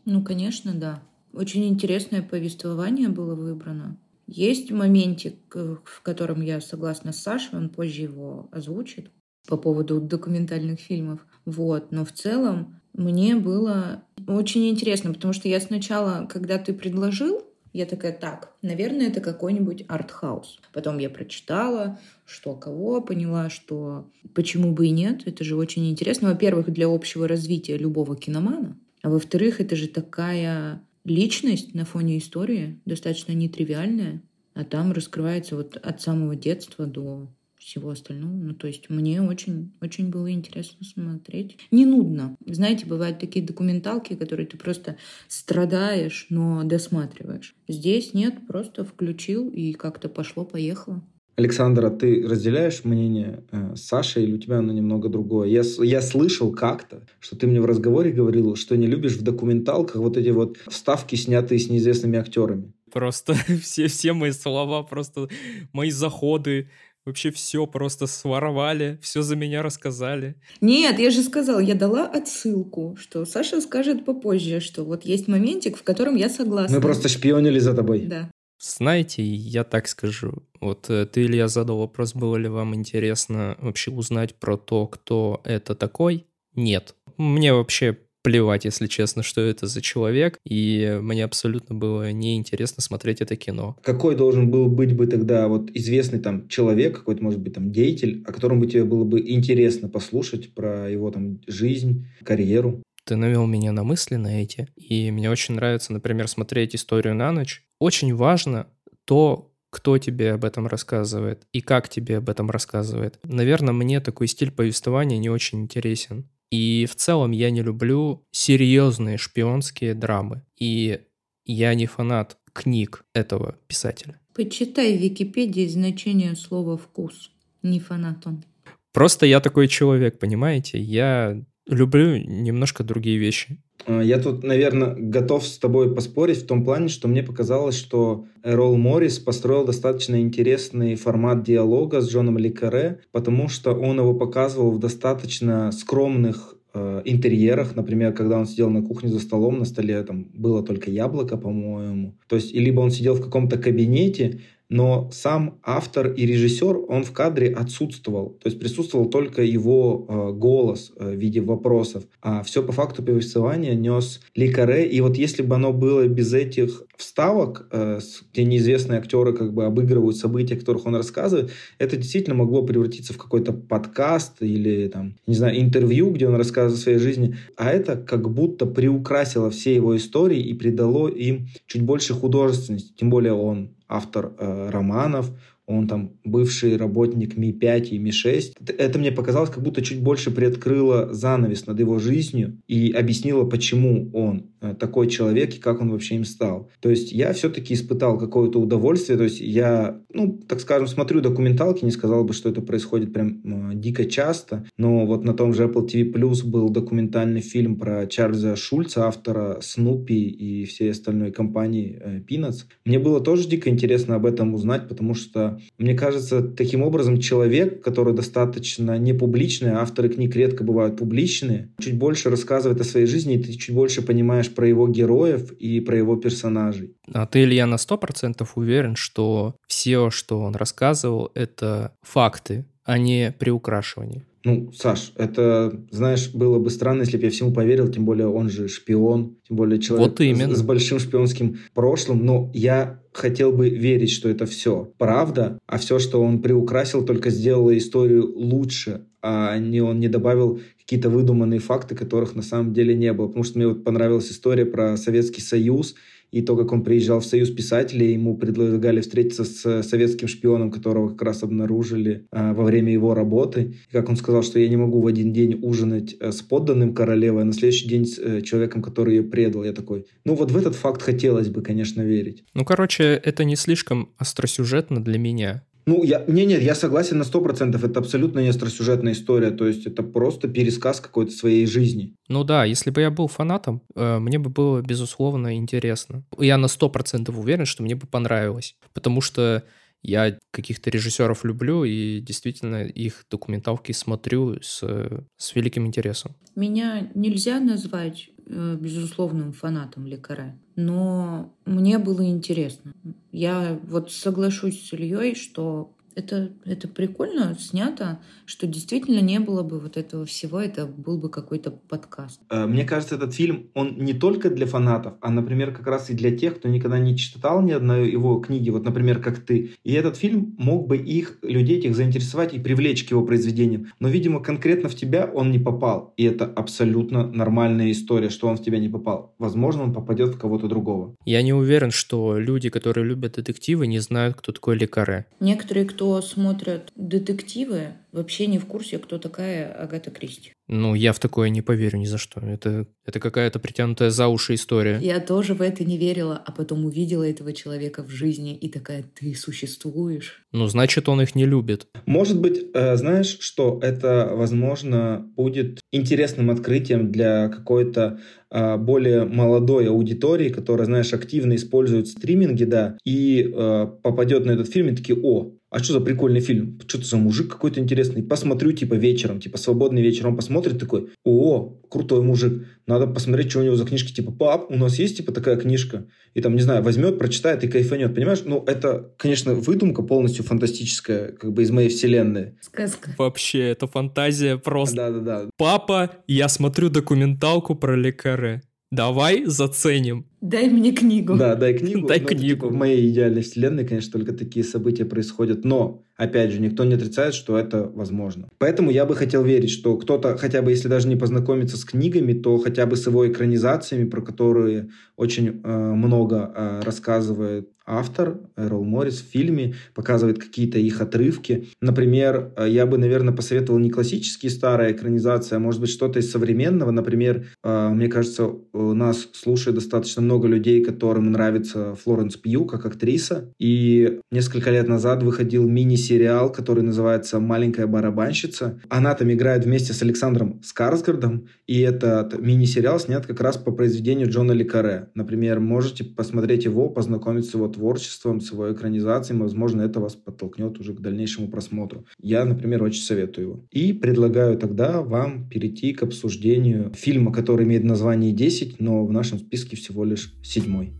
Ну, конечно, да. Очень интересное повествование было выбрано. Есть моментик, в котором я согласна с Сашей, он позже его озвучит по поводу документальных фильмов. Вот. Но в целом мне было очень интересно, потому что я сначала, когда ты предложил, я такая, так, наверное, это какой-нибудь артхаус. Потом я прочитала, что кого, поняла, что почему бы и нет. Это же очень интересно. Во-первых, для общего развития любого киномана. А во-вторых, это же такая личность на фоне истории, достаточно нетривиальная. А там раскрывается вот от самого детства до всего остального. Ну, то есть мне очень, очень было интересно смотреть. Не нудно. Знаете, бывают такие документалки, которые ты просто страдаешь, но досматриваешь. Здесь нет, просто включил и как-то пошло-поехало. Александра, ты разделяешь мнение э, Саши или у тебя оно немного другое? Я, я слышал как-то, что ты мне в разговоре говорил, что не любишь в документалках вот эти вот вставки, снятые с неизвестными актерами. Просто все, все мои слова, просто мои заходы, вообще все просто своровали, все за меня рассказали. Нет, я же сказала, я дала отсылку, что Саша скажет попозже, что вот есть моментик, в котором я согласна. Мы просто шпионили за тобой. Да. Знаете, я так скажу. Вот э, ты, Илья, задал вопрос, было ли вам интересно вообще узнать про то, кто это такой? Нет. Мне вообще плевать, если честно, что это за человек, и мне абсолютно было неинтересно смотреть это кино. Какой должен был быть бы тогда вот известный там человек, какой-то, может быть, там деятель, о котором бы тебе было бы интересно послушать про его там жизнь, карьеру? Ты навел меня на мысли на эти, и мне очень нравится, например, смотреть историю на ночь. Очень важно то, кто тебе об этом рассказывает и как тебе об этом рассказывает. Наверное, мне такой стиль повествования не очень интересен. И в целом я не люблю серьезные шпионские драмы. И я не фанат книг этого писателя. Почитай в Википедии значение слова «вкус». Не фанат он. Просто я такой человек, понимаете? Я люблю немножко другие вещи. А, я тут, наверное, готов с тобой поспорить в том плане, что мне показалось, что Эрол Моррис построил достаточно интересный формат диалога с Джоном Ликаре, потому что он его показывал в достаточно скромных э, интерьерах, например, когда он сидел на кухне за столом, на столе там было только яблоко, по-моему. То есть, либо он сидел в каком-то кабинете, но сам автор и режиссер, он в кадре отсутствовал. То есть присутствовал только его э, голос э, в виде вопросов. А все по факту повествования нес Ликаре. И вот если бы оно было без этих вставок, э, где неизвестные актеры как бы обыгрывают события, о которых он рассказывает, это действительно могло превратиться в какой-то подкаст или там, не знаю, интервью, где он рассказывает о своей жизни. А это как будто приукрасило все его истории и придало им чуть больше художественности. Тем более он автор э, романов, он там бывший работник Ми-5 и Ми-6. Это мне показалось, как будто чуть больше приоткрыло занавес над его жизнью и объяснило, почему он э, такой человек и как он вообще им стал. То есть я все-таки испытал какое-то удовольствие, то есть я, ну, так скажем, смотрю документалки, не сказал бы, что это происходит прям э, дико часто, но вот на том же Apple TV Plus был документальный фильм про Чарльза Шульца, автора Снупи и всей остальной компании э, Peanuts. Мне было тоже дико интересно об этом узнать, потому что мне кажется, таким образом человек, который достаточно не публичный, авторы книг редко бывают публичные, чуть больше рассказывает о своей жизни, и ты чуть больше понимаешь про его героев и про его персонажей. А ты, Илья, на сто процентов уверен, что все, что он рассказывал, это факты, а не приукрашивание? Ну, Саш, это, знаешь, было бы странно, если бы я всему поверил, тем более он же шпион, тем более человек вот именно. С, с большим шпионским прошлым, но я хотел бы верить, что это все правда, а все, что он приукрасил, только сделало историю лучше, а не он не добавил какие-то выдуманные факты, которых на самом деле не было. Потому что мне вот понравилась история про Советский Союз и то, как он приезжал в Союз писателей, ему предлагали встретиться с советским шпионом, которого как раз обнаружили а, во время его работы. И как он сказал, что я не могу в один день ужинать э, с подданным королевой, а на следующий день с э, человеком, который ее предал. Я такой, ну вот в этот факт хотелось бы, конечно, верить. Ну, короче, это не слишком остросюжетно для меня. Ну, я, не, нет, я согласен на сто процентов. Это абсолютно не остросюжетная история. То есть это просто пересказ какой-то своей жизни. Ну да, если бы я был фанатом, э, мне бы было, безусловно, интересно. Я на сто процентов уверен, что мне бы понравилось. Потому что я каких-то режиссеров люблю и действительно их документалки смотрю с, с великим интересом. Меня нельзя назвать э, безусловным фанатом Лекаре, но мне было интересно. Я вот соглашусь с Ильей, что это, это прикольно снято, что действительно не было бы вот этого всего, это был бы какой-то подкаст. Э, мне кажется, этот фильм, он не только для фанатов, а, например, как раз и для тех, кто никогда не читал ни одной его книги, вот, например, как ты. И этот фильм мог бы их, людей этих заинтересовать и привлечь к его произведениям. Но, видимо, конкретно в тебя он не попал. И это абсолютно нормальная история, что он в тебя не попал. Возможно, он попадет в кого-то другого. Я не уверен, что люди, которые любят детективы, не знают, кто такой Лекаре. Некоторые, кто кто смотрят детективы, вообще не в курсе, кто такая Агата Кристи. Ну, я в такое не поверю ни за что. Это, это какая-то притянутая за уши история. Я тоже в это не верила, а потом увидела этого человека в жизни и такая, ты существуешь. Ну, значит, он их не любит. Может быть, э, знаешь, что это, возможно, будет интересным открытием для какой-то э, более молодой аудитории, которая, знаешь, активно использует стриминги, да, и э, попадет на этот фильм и такие, о, а что за прикольный фильм? Что-то за мужик какой-то интересный. Посмотрю, типа, вечером, типа, свободный вечер. Он посмотрит такой, о, крутой мужик. Надо посмотреть, что у него за книжки. Типа, пап, у нас есть, типа, такая книжка. И там, не знаю, возьмет, прочитает и кайфанет. Понимаешь? Ну, это, конечно, выдумка полностью фантастическая, как бы из моей вселенной. Сказка. Вообще, это фантазия просто. Да-да-да. Папа, я смотрю документалку про лекаре. Давай заценим. Дай мне книгу. Да, дай книгу. Дай Ну, книгу. типа, в моей идеальной вселенной, конечно, только такие события происходят. Но, опять же, никто не отрицает, что это возможно. Поэтому я бы хотел верить, что кто-то, хотя бы если даже не познакомится с книгами, то хотя бы с его экранизациями, про которые очень э, много э, рассказывает автор Эрл Моррис в фильме, показывает какие-то их отрывки. Например, э, я бы, наверное, посоветовал не классические старые экранизации, а может быть что-то из современного. Например, э, мне кажется, у нас слушает достаточно много людей, которым нравится Флоренс Пью как актриса. И несколько лет назад выходил мини-сериал, который называется «Маленькая барабанщица». Она там играет вместе с Александром Скарсгардом, и этот мини-сериал снят как раз по произведению Джона Ликаре. Например, можете посмотреть его, познакомиться его творчеством, с его экранизацией, возможно, это вас подтолкнет уже к дальнейшему просмотру. Я, например, очень советую его. И предлагаю тогда вам перейти к обсуждению фильма, который имеет название «10», но в нашем списке всего лишь седьмой.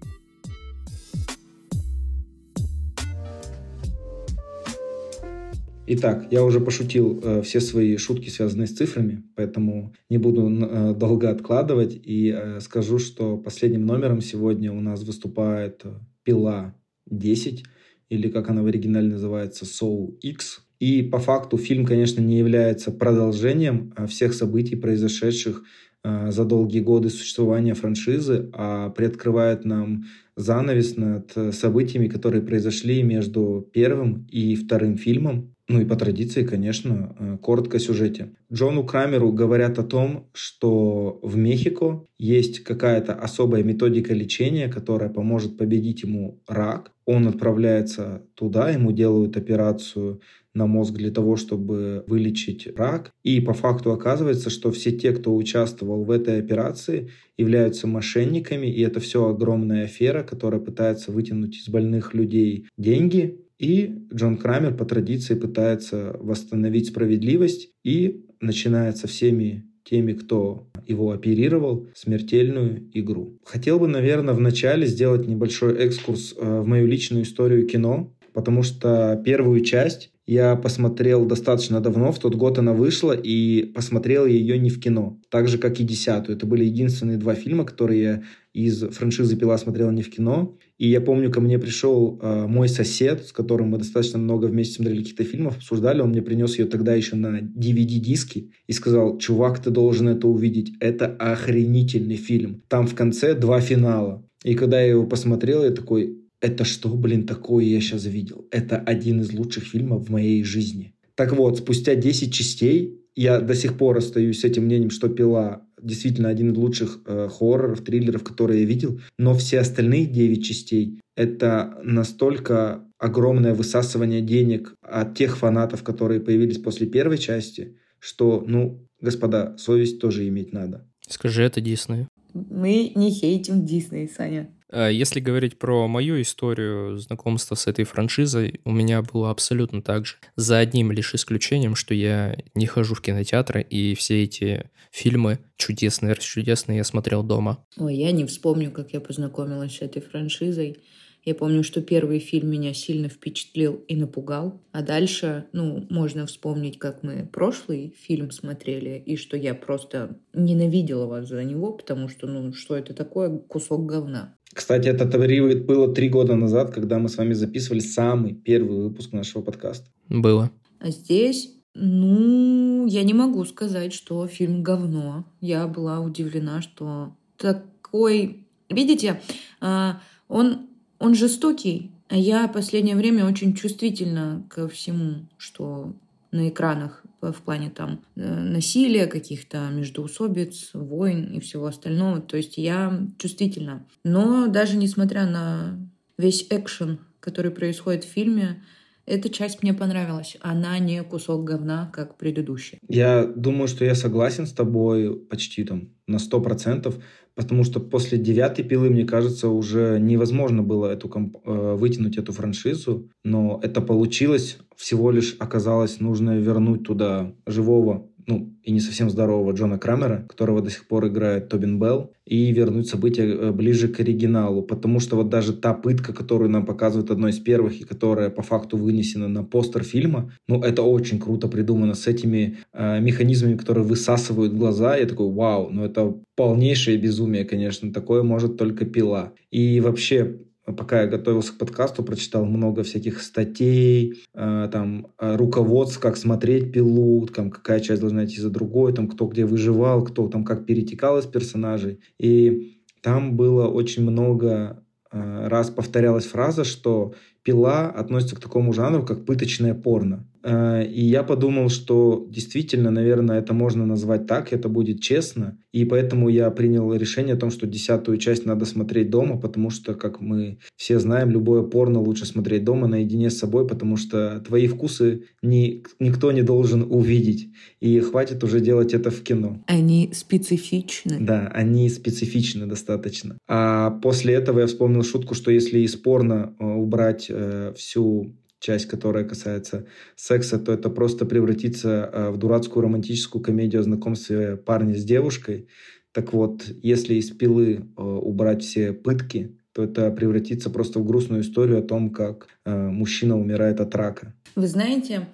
Итак, я уже пошутил э, все свои шутки, связанные с цифрами, поэтому не буду э, долго откладывать и э, скажу, что последним номером сегодня у нас выступает э, пила 10, или как она в оригинале называется, Soul X. И по факту фильм, конечно, не является продолжением э, всех событий, произошедших э, за долгие годы существования франшизы, а приоткрывает нам занавес над э, событиями, которые произошли между первым и вторым фильмом. Ну и по традиции, конечно, э, коротко о сюжете. Джону Крамеру говорят о том, что в Мехико есть какая-то особая методика лечения, которая поможет победить ему рак. Он отправляется туда, ему делают операцию на мозг для того, чтобы вылечить рак. И по факту оказывается, что все те, кто участвовал в этой операции, являются мошенниками, и это все огромная афера, которая пытается вытянуть из больных людей деньги. И Джон Крамер по традиции пытается восстановить справедливость и начинает со всеми теми, кто его оперировал, смертельную игру. Хотел бы, наверное, вначале сделать небольшой экскурс э, в мою личную историю кино, потому что первую часть я посмотрел достаточно давно, в тот год она вышла, и посмотрел ее не в кино, так же, как и десятую. Это были единственные два фильма, которые я из франшизы «Пила» смотрел не в кино. И я помню, ко мне пришел э, мой сосед, с которым мы достаточно много вместе смотрели каких-то фильмов, обсуждали. Он мне принес ее тогда еще на DVD-диске и сказал, чувак, ты должен это увидеть. Это охренительный фильм. Там в конце два финала. И когда я его посмотрел, я такой, это что, блин, такое я сейчас видел? Это один из лучших фильмов в моей жизни. Так вот, спустя 10 частей я до сих пор остаюсь с этим мнением, что «Пила» действительно один из лучших э, хорроров, триллеров, которые я видел. Но все остальные 9 частей — это настолько огромное высасывание денег от тех фанатов, которые появились после первой части, что, ну, господа, совесть тоже иметь надо. Скажи это Дисней. Мы не хейтим Дисней, Саня. А Если говорить про мою историю знакомства с этой франшизой, у меня было абсолютно так же. За одним лишь исключением, что я не хожу в кинотеатры, и все эти фильмы чудесные, чудесные я смотрел дома. Ой, я не вспомню, как я познакомилась с этой франшизой. Я помню, что первый фильм меня сильно впечатлил и напугал. А дальше, ну, можно вспомнить, как мы прошлый фильм смотрели, и что я просто ненавидела вас за него, потому что, ну, что это такое? Кусок говна. Кстати, это таври- было три года назад, когда мы с вами записывали самый первый выпуск нашего подкаста. Было. А здесь, ну, я не могу сказать, что фильм говно. Я была удивлена, что такой... Видите, а, он, он жестокий, А я в последнее время очень чувствительна ко всему, что на экранах в плане там э, насилия, каких-то междоусобиц, войн и всего остального. То есть я чувствительна. Но даже несмотря на весь экшен, который происходит в фильме, эта часть мне понравилась. Она не кусок говна, как предыдущая. Я думаю, что я согласен с тобой почти там на сто процентов, потому что после девятой пилы, мне кажется, уже невозможно было эту комп- э, вытянуть эту франшизу, но это получилось. Всего лишь оказалось нужно вернуть туда живого ну, и не совсем здорового Джона Крамера, которого до сих пор играет Тобин Белл, и вернуть события э, ближе к оригиналу, потому что вот даже та пытка, которую нам показывают одной из первых, и которая по факту вынесена на постер фильма, ну, это очень круто придумано с этими э, механизмами, которые высасывают глаза, я такой, вау, ну это полнейшее безумие, конечно, такое может только пила. И вообще, пока я готовился к подкасту, прочитал много всяких статей, э, там, э, руководств, как смотреть пилу, там, какая часть должна идти за другой, там, кто где выживал, кто там как перетекал из персонажей. И там было очень много э, раз повторялась фраза, что пила относится к такому жанру, как пыточное порно. Э, и я подумал, что действительно, наверное, это можно назвать так, это будет честно. И поэтому я принял решение о том, что десятую часть надо смотреть дома, потому что, как мы все знаем, любое порно лучше смотреть дома наедине с собой, потому что твои вкусы ни, никто не должен увидеть. И хватит уже делать это в кино. Они специфичны. Да, они специфичны достаточно. А после этого я вспомнил шутку, что если из порно э, убрать э, всю часть, которая касается секса, то это просто превратится э, в дурацкую романтическую комедию о знакомстве парня с девушкой. Так вот, если из пилы э, убрать все пытки, то это превратится просто в грустную историю о том, как э, мужчина умирает от рака. Вы знаете,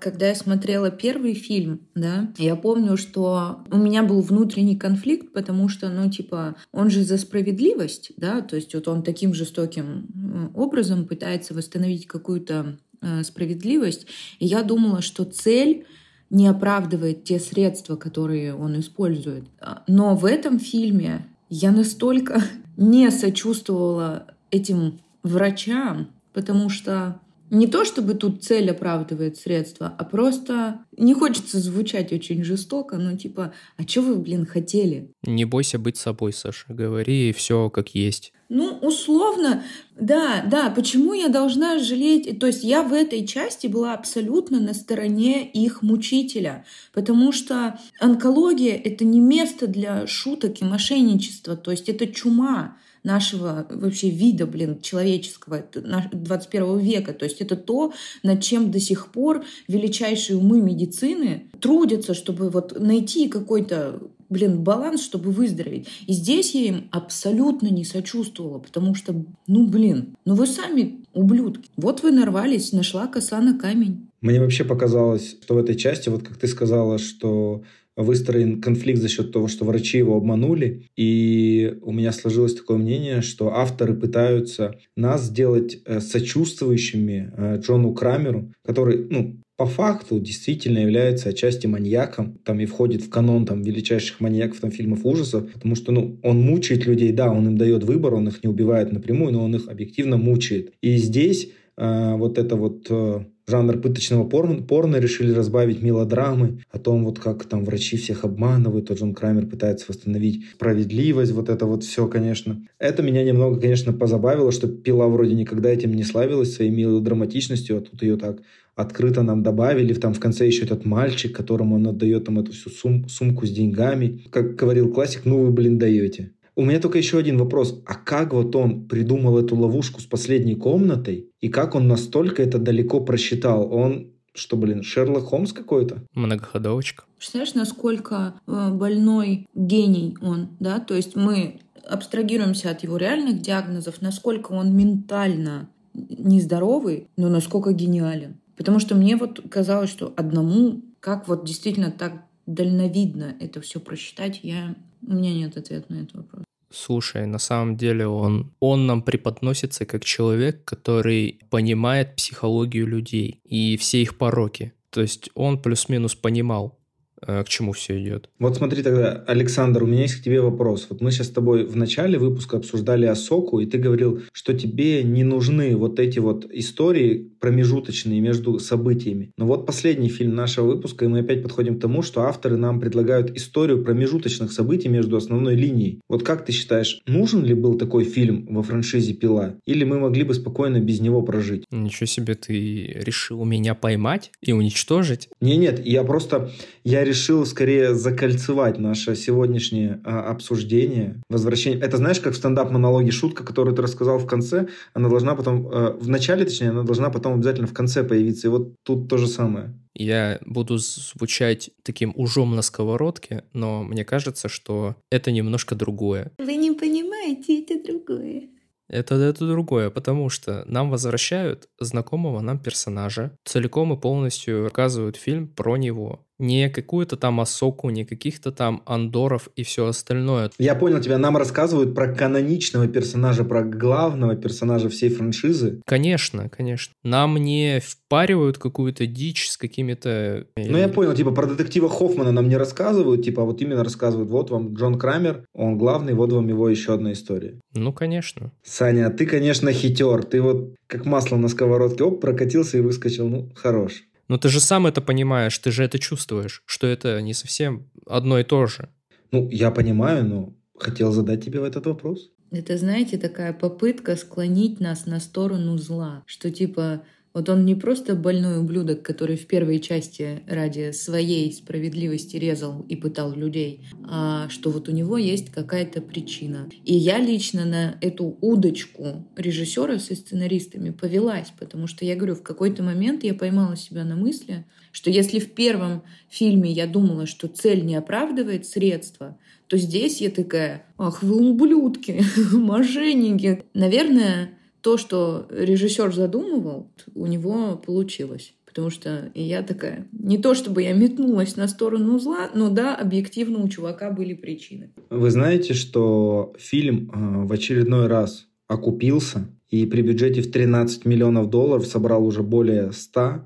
когда я смотрела первый фильм, да, я помню, что у меня был внутренний конфликт, потому что, ну, типа, он же за справедливость, да, то есть вот он таким жестоким э, образом пытается восстановить какую-то э, справедливость. И я думала, что цель не оправдывает те средства, которые он использует. Но в этом фильме я настолько не сочувствовала этим врачам, потому что не то чтобы тут цель оправдывает средства, а просто не хочется звучать очень жестоко, но типа, а что вы, блин, хотели? Не бойся быть собой, Саша. Говори все как есть. Ну, условно, да, да, почему я должна жалеть? То есть я в этой части была абсолютно на стороне их мучителя, потому что онкология — это не место для шуток и мошенничества, то есть это чума нашего вообще вида, блин, человеческого 21 века. То есть это то, над чем до сих пор величайшие умы медицины трудятся, чтобы вот найти какой-то блин, баланс, чтобы выздороветь. И здесь я им абсолютно не сочувствовала, потому что, ну, блин, ну вы сами ублюдки. Вот вы нарвались, нашла коса на камень. Мне вообще показалось, что в этой части, вот как ты сказала, что выстроен конфликт за счет того, что врачи его обманули. И у меня сложилось такое мнение, что авторы пытаются нас сделать э, сочувствующими э, Джону Крамеру, который, ну, по факту действительно является отчасти маньяком, там и входит в канон там величайших маньяков там фильмов ужасов, потому что ну он мучает людей, да, он им дает выбор, он их не убивает напрямую, но он их объективно мучает. И здесь э, вот это вот э, жанр пыточного порно, порно решили разбавить мелодрамы о том, вот как там врачи всех обманывают, а Джон Крамер пытается восстановить справедливость, вот это вот все, конечно. Это меня немного, конечно, позабавило, что Пила вроде никогда этим не славилась, своей мелодраматичностью, а тут ее так открыто нам добавили. Там в конце еще этот мальчик, которому он отдает там эту всю сум сумку с деньгами. Как говорил классик, ну вы, блин, даете. У меня только еще один вопрос. А как вот он придумал эту ловушку с последней комнатой? И как он настолько это далеко просчитал? Он что, блин, Шерлок Холмс какой-то? Многоходовочка. Представляешь, насколько э, больной гений он, да? То есть мы абстрагируемся от его реальных диагнозов, насколько он ментально нездоровый, но насколько гениален. Потому что мне вот казалось, что одному, как вот действительно так дальновидно это все просчитать, я у меня нет ответа на этот вопрос. Слушай, на самом деле он, он нам преподносится как человек, который понимает психологию людей и все их пороки. То есть он плюс-минус понимал к чему все идет. Вот смотри тогда, Александр, у меня есть к тебе вопрос. Вот мы сейчас с тобой в начале выпуска обсуждали Асоку, и ты говорил, что тебе не нужны вот эти вот истории промежуточные между событиями. Но вот последний фильм нашего выпуска, и мы опять подходим к тому, что авторы нам предлагают историю промежуточных событий между основной линией. Вот как ты считаешь, нужен ли был такой фильм во франшизе «Пила»? Или мы могли бы спокойно без него прожить? Ничего себе, ты решил меня поймать и уничтожить? Не, нет, я просто, я решил скорее закольцевать наше сегодняшнее а, обсуждение, возвращение. Это знаешь, как в стендап-монологе шутка, которую ты рассказал в конце, она должна потом, а, в начале точнее, она должна потом обязательно в конце появиться. И вот тут то же самое. Я буду звучать таким ужом на сковородке, но мне кажется, что это немножко другое. Вы не понимаете, это другое. Это, это другое, потому что нам возвращают знакомого нам персонажа, целиком и полностью рассказывают фильм про него не какую-то там Асоку, не каких-то там Андоров и все остальное. Я понял тебя. Нам рассказывают про каноничного персонажа, про главного персонажа всей франшизы. Конечно, конечно. Нам не впаривают какую-то дичь с какими-то... Ну, я понял. Типа про детектива Хоффмана нам не рассказывают. Типа вот именно рассказывают. Вот вам Джон Крамер, он главный, вот вам его еще одна история. Ну, конечно. Саня, ты, конечно, хитер. Ты вот как масло на сковородке, оп, прокатился и выскочил. Ну, хорош. Но ты же сам это понимаешь, ты же это чувствуешь, что это не совсем одно и то же. Ну, я понимаю, но хотел задать тебе этот вопрос. Это, знаете, такая попытка склонить нас на сторону зла, что типа вот он не просто больной ублюдок, который в первой части ради своей справедливости резал и пытал людей, а что вот у него есть какая-то причина. И я лично на эту удочку режиссера со сценаристами повелась, потому что я говорю, в какой-то момент я поймала себя на мысли, что если в первом фильме я думала, что цель не оправдывает средства, то здесь я такая, ах вы ублюдки, мошенники. Наверное, то, что режиссер задумывал, у него получилось. Потому что я такая, не то чтобы я метнулась на сторону зла, но да, объективно у чувака были причины. Вы знаете, что фильм э, в очередной раз окупился и при бюджете в 13 миллионов долларов собрал уже более 100.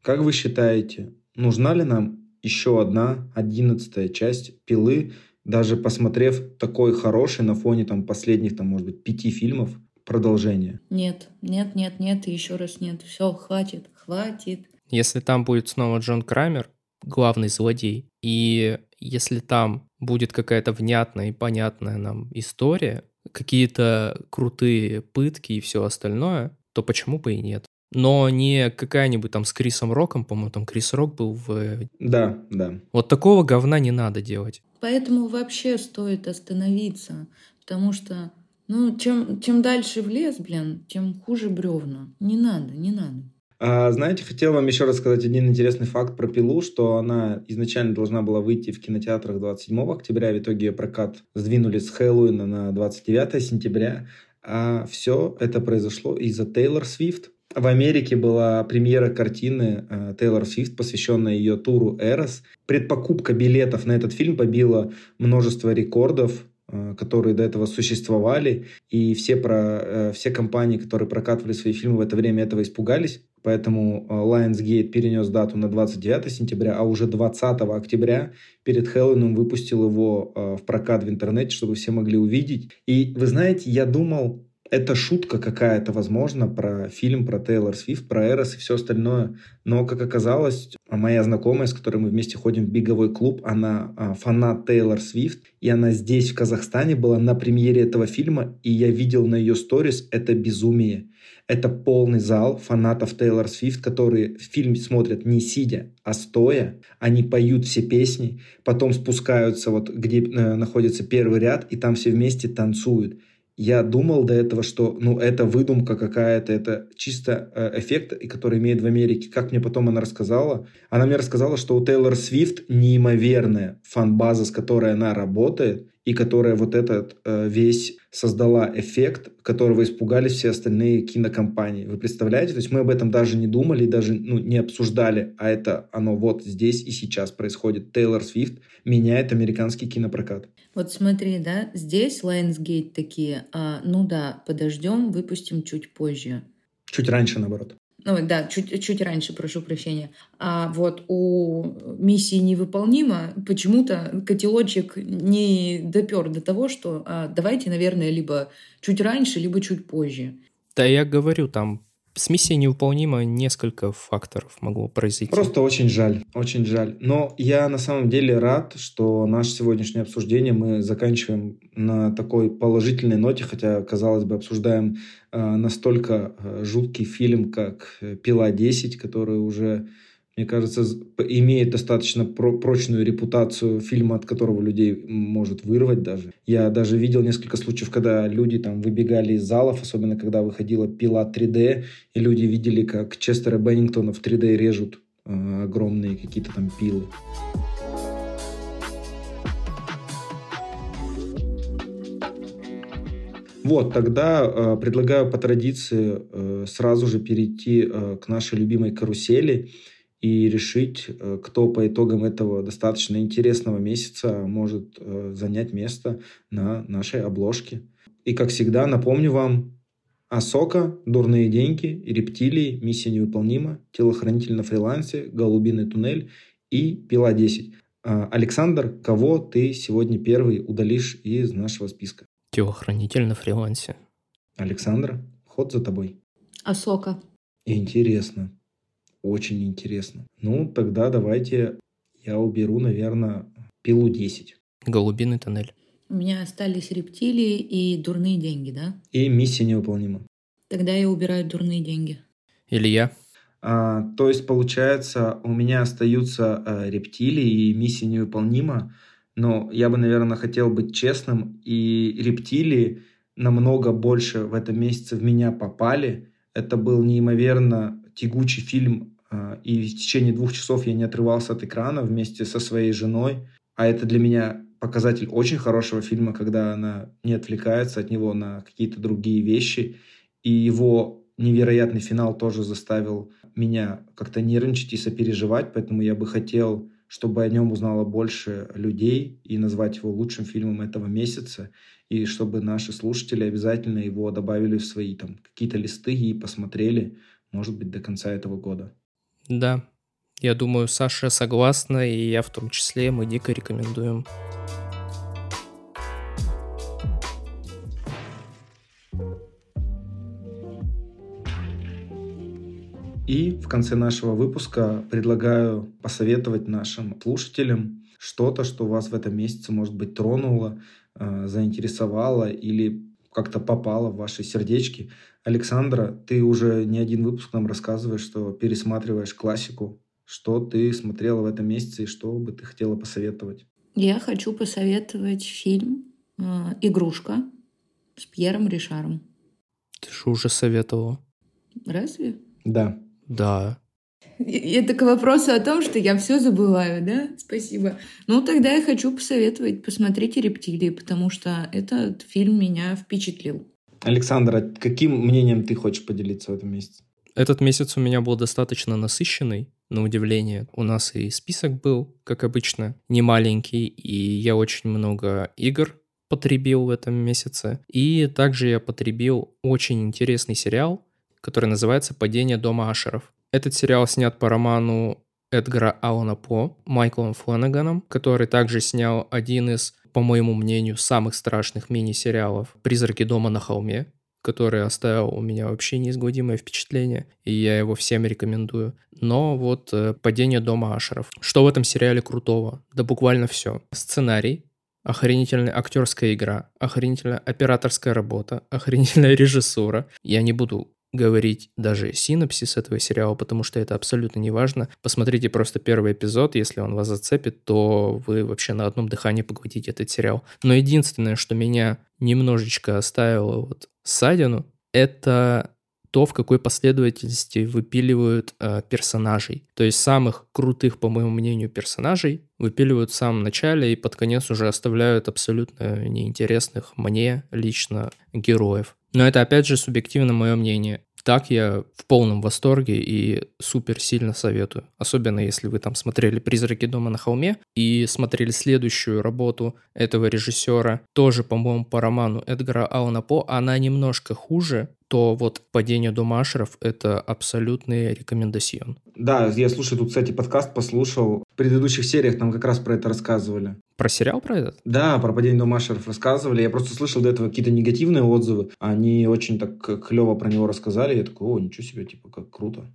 Как вы считаете, нужна ли нам еще одна одиннадцатая часть «Пилы», даже посмотрев такой хороший на фоне там последних, там, может быть, пяти фильмов, продолжение? Нет, нет, нет, нет, и еще раз нет. Все, хватит, хватит. Если там будет снова Джон Крамер, главный злодей, и если там будет какая-то внятная и понятная нам история, какие-то крутые пытки и все остальное, то почему бы и нет? Но не какая-нибудь там с Крисом Роком, по-моему, там Крис Рок был в... Да, да. Вот такого говна не надо делать. Поэтому вообще стоит остановиться, потому что ну, чем, чем дальше в лес, блин, тем хуже бревна. Не надо, не надо. А, знаете, хотел вам еще рассказать один интересный факт про «Пилу», что она изначально должна была выйти в кинотеатрах 27 октября, в итоге ее прокат сдвинули с Хэллоуина на 29 сентября, а все это произошло из-за Тейлор Свифт. В Америке была премьера картины э, Тейлор Свифт, посвященная ее туру «Эрос». Предпокупка билетов на этот фильм побила множество рекордов. Э, которые до этого существовали, и все, про, э, все компании, которые прокатывали свои фильмы в это время, этого испугались. Поэтому э, Lionsgate перенес дату на 29 сентября, а уже 20 октября перед Хэллоуином выпустил его в прокат в интернете, чтобы все могли увидеть. И вы знаете, я думал, это шутка какая-то, возможно, про фильм про Тейлор Свифт, про Эрос и все остальное. Но, как оказалось, моя знакомая, с которой мы вместе ходим в биговой клуб, она а, фанат Тейлор Свифт, и она здесь, в Казахстане, была на премьере этого фильма, и я видел на ее сторис это безумие. Это полный зал фанатов Тейлор Свифт, которые фильм смотрят не сидя, а стоя. Они поют все песни, потом спускаются вот, где э, находится первый ряд, и там все вместе танцуют. Я думал до этого, что ну, это выдумка какая-то, это чисто э, эффект, который имеет в Америке. Как мне потом она рассказала? Она мне рассказала, что у Тейлор Свифт неимоверная фан-база, с которой она работает, и которая вот этот э, весь создала эффект, которого испугались все остальные кинокомпании. Вы представляете? То есть мы об этом даже не думали, даже ну, не обсуждали, а это оно вот здесь и сейчас происходит. Тейлор Свифт меняет американский кинопрокат. Вот смотри, да, здесь Lionsgate такие, а, ну да, подождем, выпустим чуть позже. Чуть раньше, наоборот. Ну да, чуть, чуть раньше, прошу прощения. А вот у миссии невыполнима почему-то котелочек не допер до того, что а, давайте, наверное, либо чуть раньше, либо чуть позже. Да я говорю, там с миссией невыполнимо несколько факторов могло произойти. Просто очень жаль, очень жаль. Но я на самом деле рад, что наше сегодняшнее обсуждение мы заканчиваем на такой положительной ноте, хотя, казалось бы, обсуждаем э, настолько э, жуткий фильм, как «Пила 10», который уже мне кажется, имеет достаточно прочную репутацию фильма, от которого людей может вырвать даже. Я даже видел несколько случаев, когда люди там выбегали из залов, особенно когда выходила пила 3D, и люди видели, как Честера Беннингтона в 3D режут э, огромные какие-то там пилы. Вот, тогда э, предлагаю по традиции э, сразу же перейти э, к нашей любимой карусели и решить, э, кто по итогам этого достаточно интересного месяца может э, занять место на нашей обложке. И, как всегда, напомню вам, Асока, Дурные деньги, Рептилии, Миссия невыполнима, Телохранитель на фрилансе, Голубиный туннель и Пила 10. А, Александр, кого ты сегодня первый удалишь из нашего списка? Телохранитель на фрилансе. Александр, ход за тобой. Асока. Интересно. Очень интересно. Ну, тогда давайте я уберу, наверное, пилу 10. Голубиный тоннель. У меня остались рептилии и дурные деньги, да? И миссия невыполнима. Тогда я убираю дурные деньги. Или я? А, то есть, получается, у меня остаются а, рептилии и миссия невыполнима, но я бы, наверное, хотел быть честным, и рептилии намного больше в этом месяце в меня попали. Это был неимоверно тягучий фильм, и в течение двух часов я не отрывался от экрана вместе со своей женой. А это для меня показатель очень хорошего фильма, когда она не отвлекается от него на какие-то другие вещи. И его невероятный финал тоже заставил меня как-то нервничать и сопереживать, поэтому я бы хотел, чтобы о нем узнало больше людей и назвать его лучшим фильмом этого месяца, и чтобы наши слушатели обязательно его добавили в свои там какие-то листы и посмотрели, может быть, до конца этого года. Да, я думаю, Саша согласна, и я в том числе, мы дико рекомендуем. И в конце нашего выпуска предлагаю посоветовать нашим слушателям что-то, что вас в этом месяце, может быть, тронуло, э, заинтересовало или как-то попало в ваши сердечки. Александра, ты уже не один выпуск нам рассказываешь, что пересматриваешь классику. Что ты смотрела в этом месяце и что бы ты хотела посоветовать? Я хочу посоветовать фильм э, «Игрушка» с Пьером Ришаром. Ты же уже советовала. Разве? Да. Да. Это к вопросу о том, что я все забываю, да? Спасибо. Ну, тогда я хочу посоветовать, посмотрите «Рептилии», потому что этот фильм меня впечатлил. Александр, а каким мнением ты хочешь поделиться в этом месяце? Этот месяц у меня был достаточно насыщенный, на удивление. У нас и список был, как обычно, не маленький, и я очень много игр потребил в этом месяце. И также я потребил очень интересный сериал, который называется «Падение дома Ашеров». Этот сериал снят по роману Эдгара Алана По Майклом Фланаганом, который также снял один из, по моему мнению, самых страшных мини-сериалов «Призраки дома на холме», который оставил у меня вообще неизгладимое впечатление, и я его всем рекомендую. Но вот э, «Падение дома Ашеров». Что в этом сериале крутого? Да буквально все. Сценарий, охренительная актерская игра, охренительная операторская работа, охренительная режиссура. Я не буду говорить даже синопсис этого сериала, потому что это абсолютно не важно. Посмотрите просто первый эпизод, если он вас зацепит, то вы вообще на одном дыхании поглотите этот сериал. Но единственное, что меня немножечко оставило вот ссадину, это то, в какой последовательности выпиливают э, персонажей. То есть самых крутых, по моему мнению, персонажей выпиливают в самом начале и под конец уже оставляют абсолютно неинтересных мне лично героев. Но это опять же субъективно мое мнение. Так я в полном восторге и супер сильно советую. Особенно если вы там смотрели «Призраки дома на холме» и смотрели следующую работу этого режиссера, тоже, по-моему, по роману Эдгара Алана По. Она немножко хуже то вот «Падение дома Ашеров» — это абсолютный рекомендацион. Да, я слушаю тут, кстати, подкаст послушал. В предыдущих сериях там как раз про это рассказывали. Про сериал про этот? Да, про «Падение дома Ашеров» рассказывали. Я просто слышал до этого какие-то негативные отзывы. Они очень так клево про него рассказали. Я такой, о, ничего себе, типа, как круто.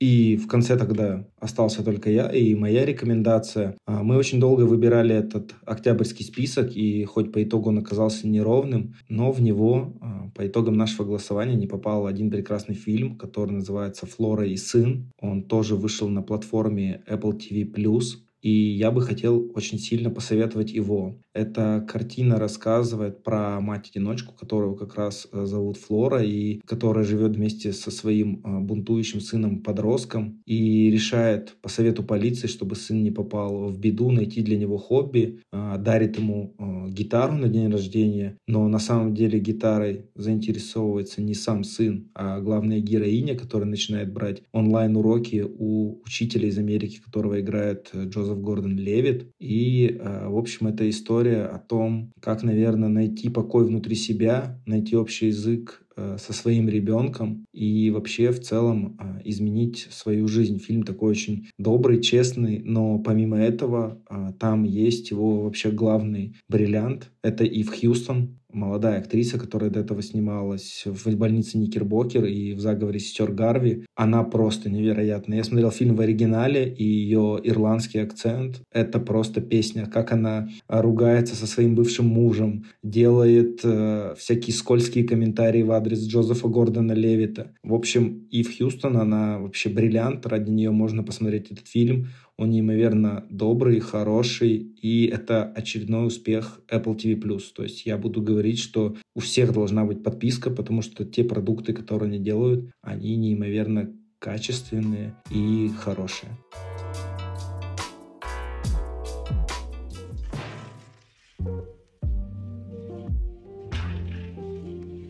И в конце тогда остался только я и моя рекомендация. А, мы очень долго выбирали этот октябрьский список, и хоть по итогу он оказался неровным, но в него а, по итогам нашего голосования не попал один прекрасный фильм, который называется «Флора и сын». Он тоже вышел на платформе Apple TV+. И я бы хотел очень сильно посоветовать его. Эта картина рассказывает про мать-одиночку, которую как раз э, зовут Флора, и которая живет вместе со своим э, бунтующим сыном-подростком и решает по совету полиции, чтобы сын не попал в беду, найти для него хобби, э, дарит ему гитару на день рождения, но на самом деле гитарой заинтересовывается не сам сын, а главная героиня, которая начинает брать онлайн-уроки у учителя из Америки, которого играет Джозеф Гордон Левит. И, в общем, это история история о том, как, наверное, найти покой внутри себя, найти общий язык э, со своим ребенком и вообще в целом э, изменить свою жизнь. Фильм такой очень добрый, честный, но помимо этого э, там есть его вообще главный бриллиант. Это Ив Хьюстон, молодая актриса, которая до этого снималась в больнице Никербокер и в заговоре сестер Гарви. Она просто невероятная. Я смотрел фильм в оригинале, и ее ирландский акцент — это просто песня. Как она ругается со своим бывшим мужем, делает э, всякие скользкие комментарии в адрес Джозефа Гордона Левита. В общем, Ив Хьюстон, она вообще бриллиант. Ради нее можно посмотреть этот фильм. Он неимоверно добрый, хороший, и это очередной успех Apple TV+. То есть я буду говорить, что у всех должна быть подписка, потому что те продукты, которые они делают, они неимоверно качественные и хорошие.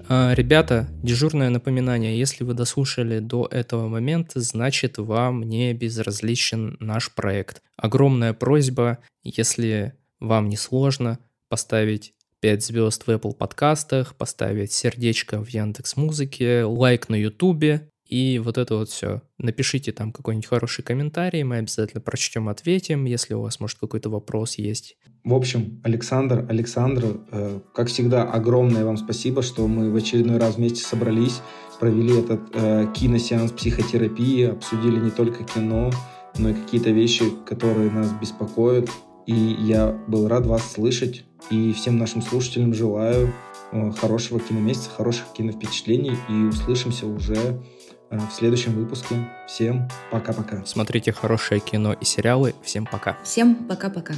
Ребята, дежурное напоминание. Если вы дослушали до этого момента, значит вам не безразличен наш проект. Огромная просьба, если вам не сложно, поставить 5 звезд в Apple подкастах, поставить сердечко в Яндекс Музыке, лайк на Ютубе и вот это вот все. Напишите там какой-нибудь хороший комментарий, мы обязательно прочтем, ответим, если у вас, может, какой-то вопрос есть. В общем, Александр, Александр, э, как всегда, огромное вам спасибо, что мы в очередной раз вместе собрались, провели этот э, киносеанс психотерапии, обсудили не только кино, но и какие-то вещи, которые нас беспокоят. И я был рад вас слышать. И всем нашим слушателям желаю э, хорошего киномесяца, хороших киновпечатлений. И услышимся уже в следующем выпуске. Всем пока-пока. Смотрите хорошее кино и сериалы. Всем пока. Всем пока-пока.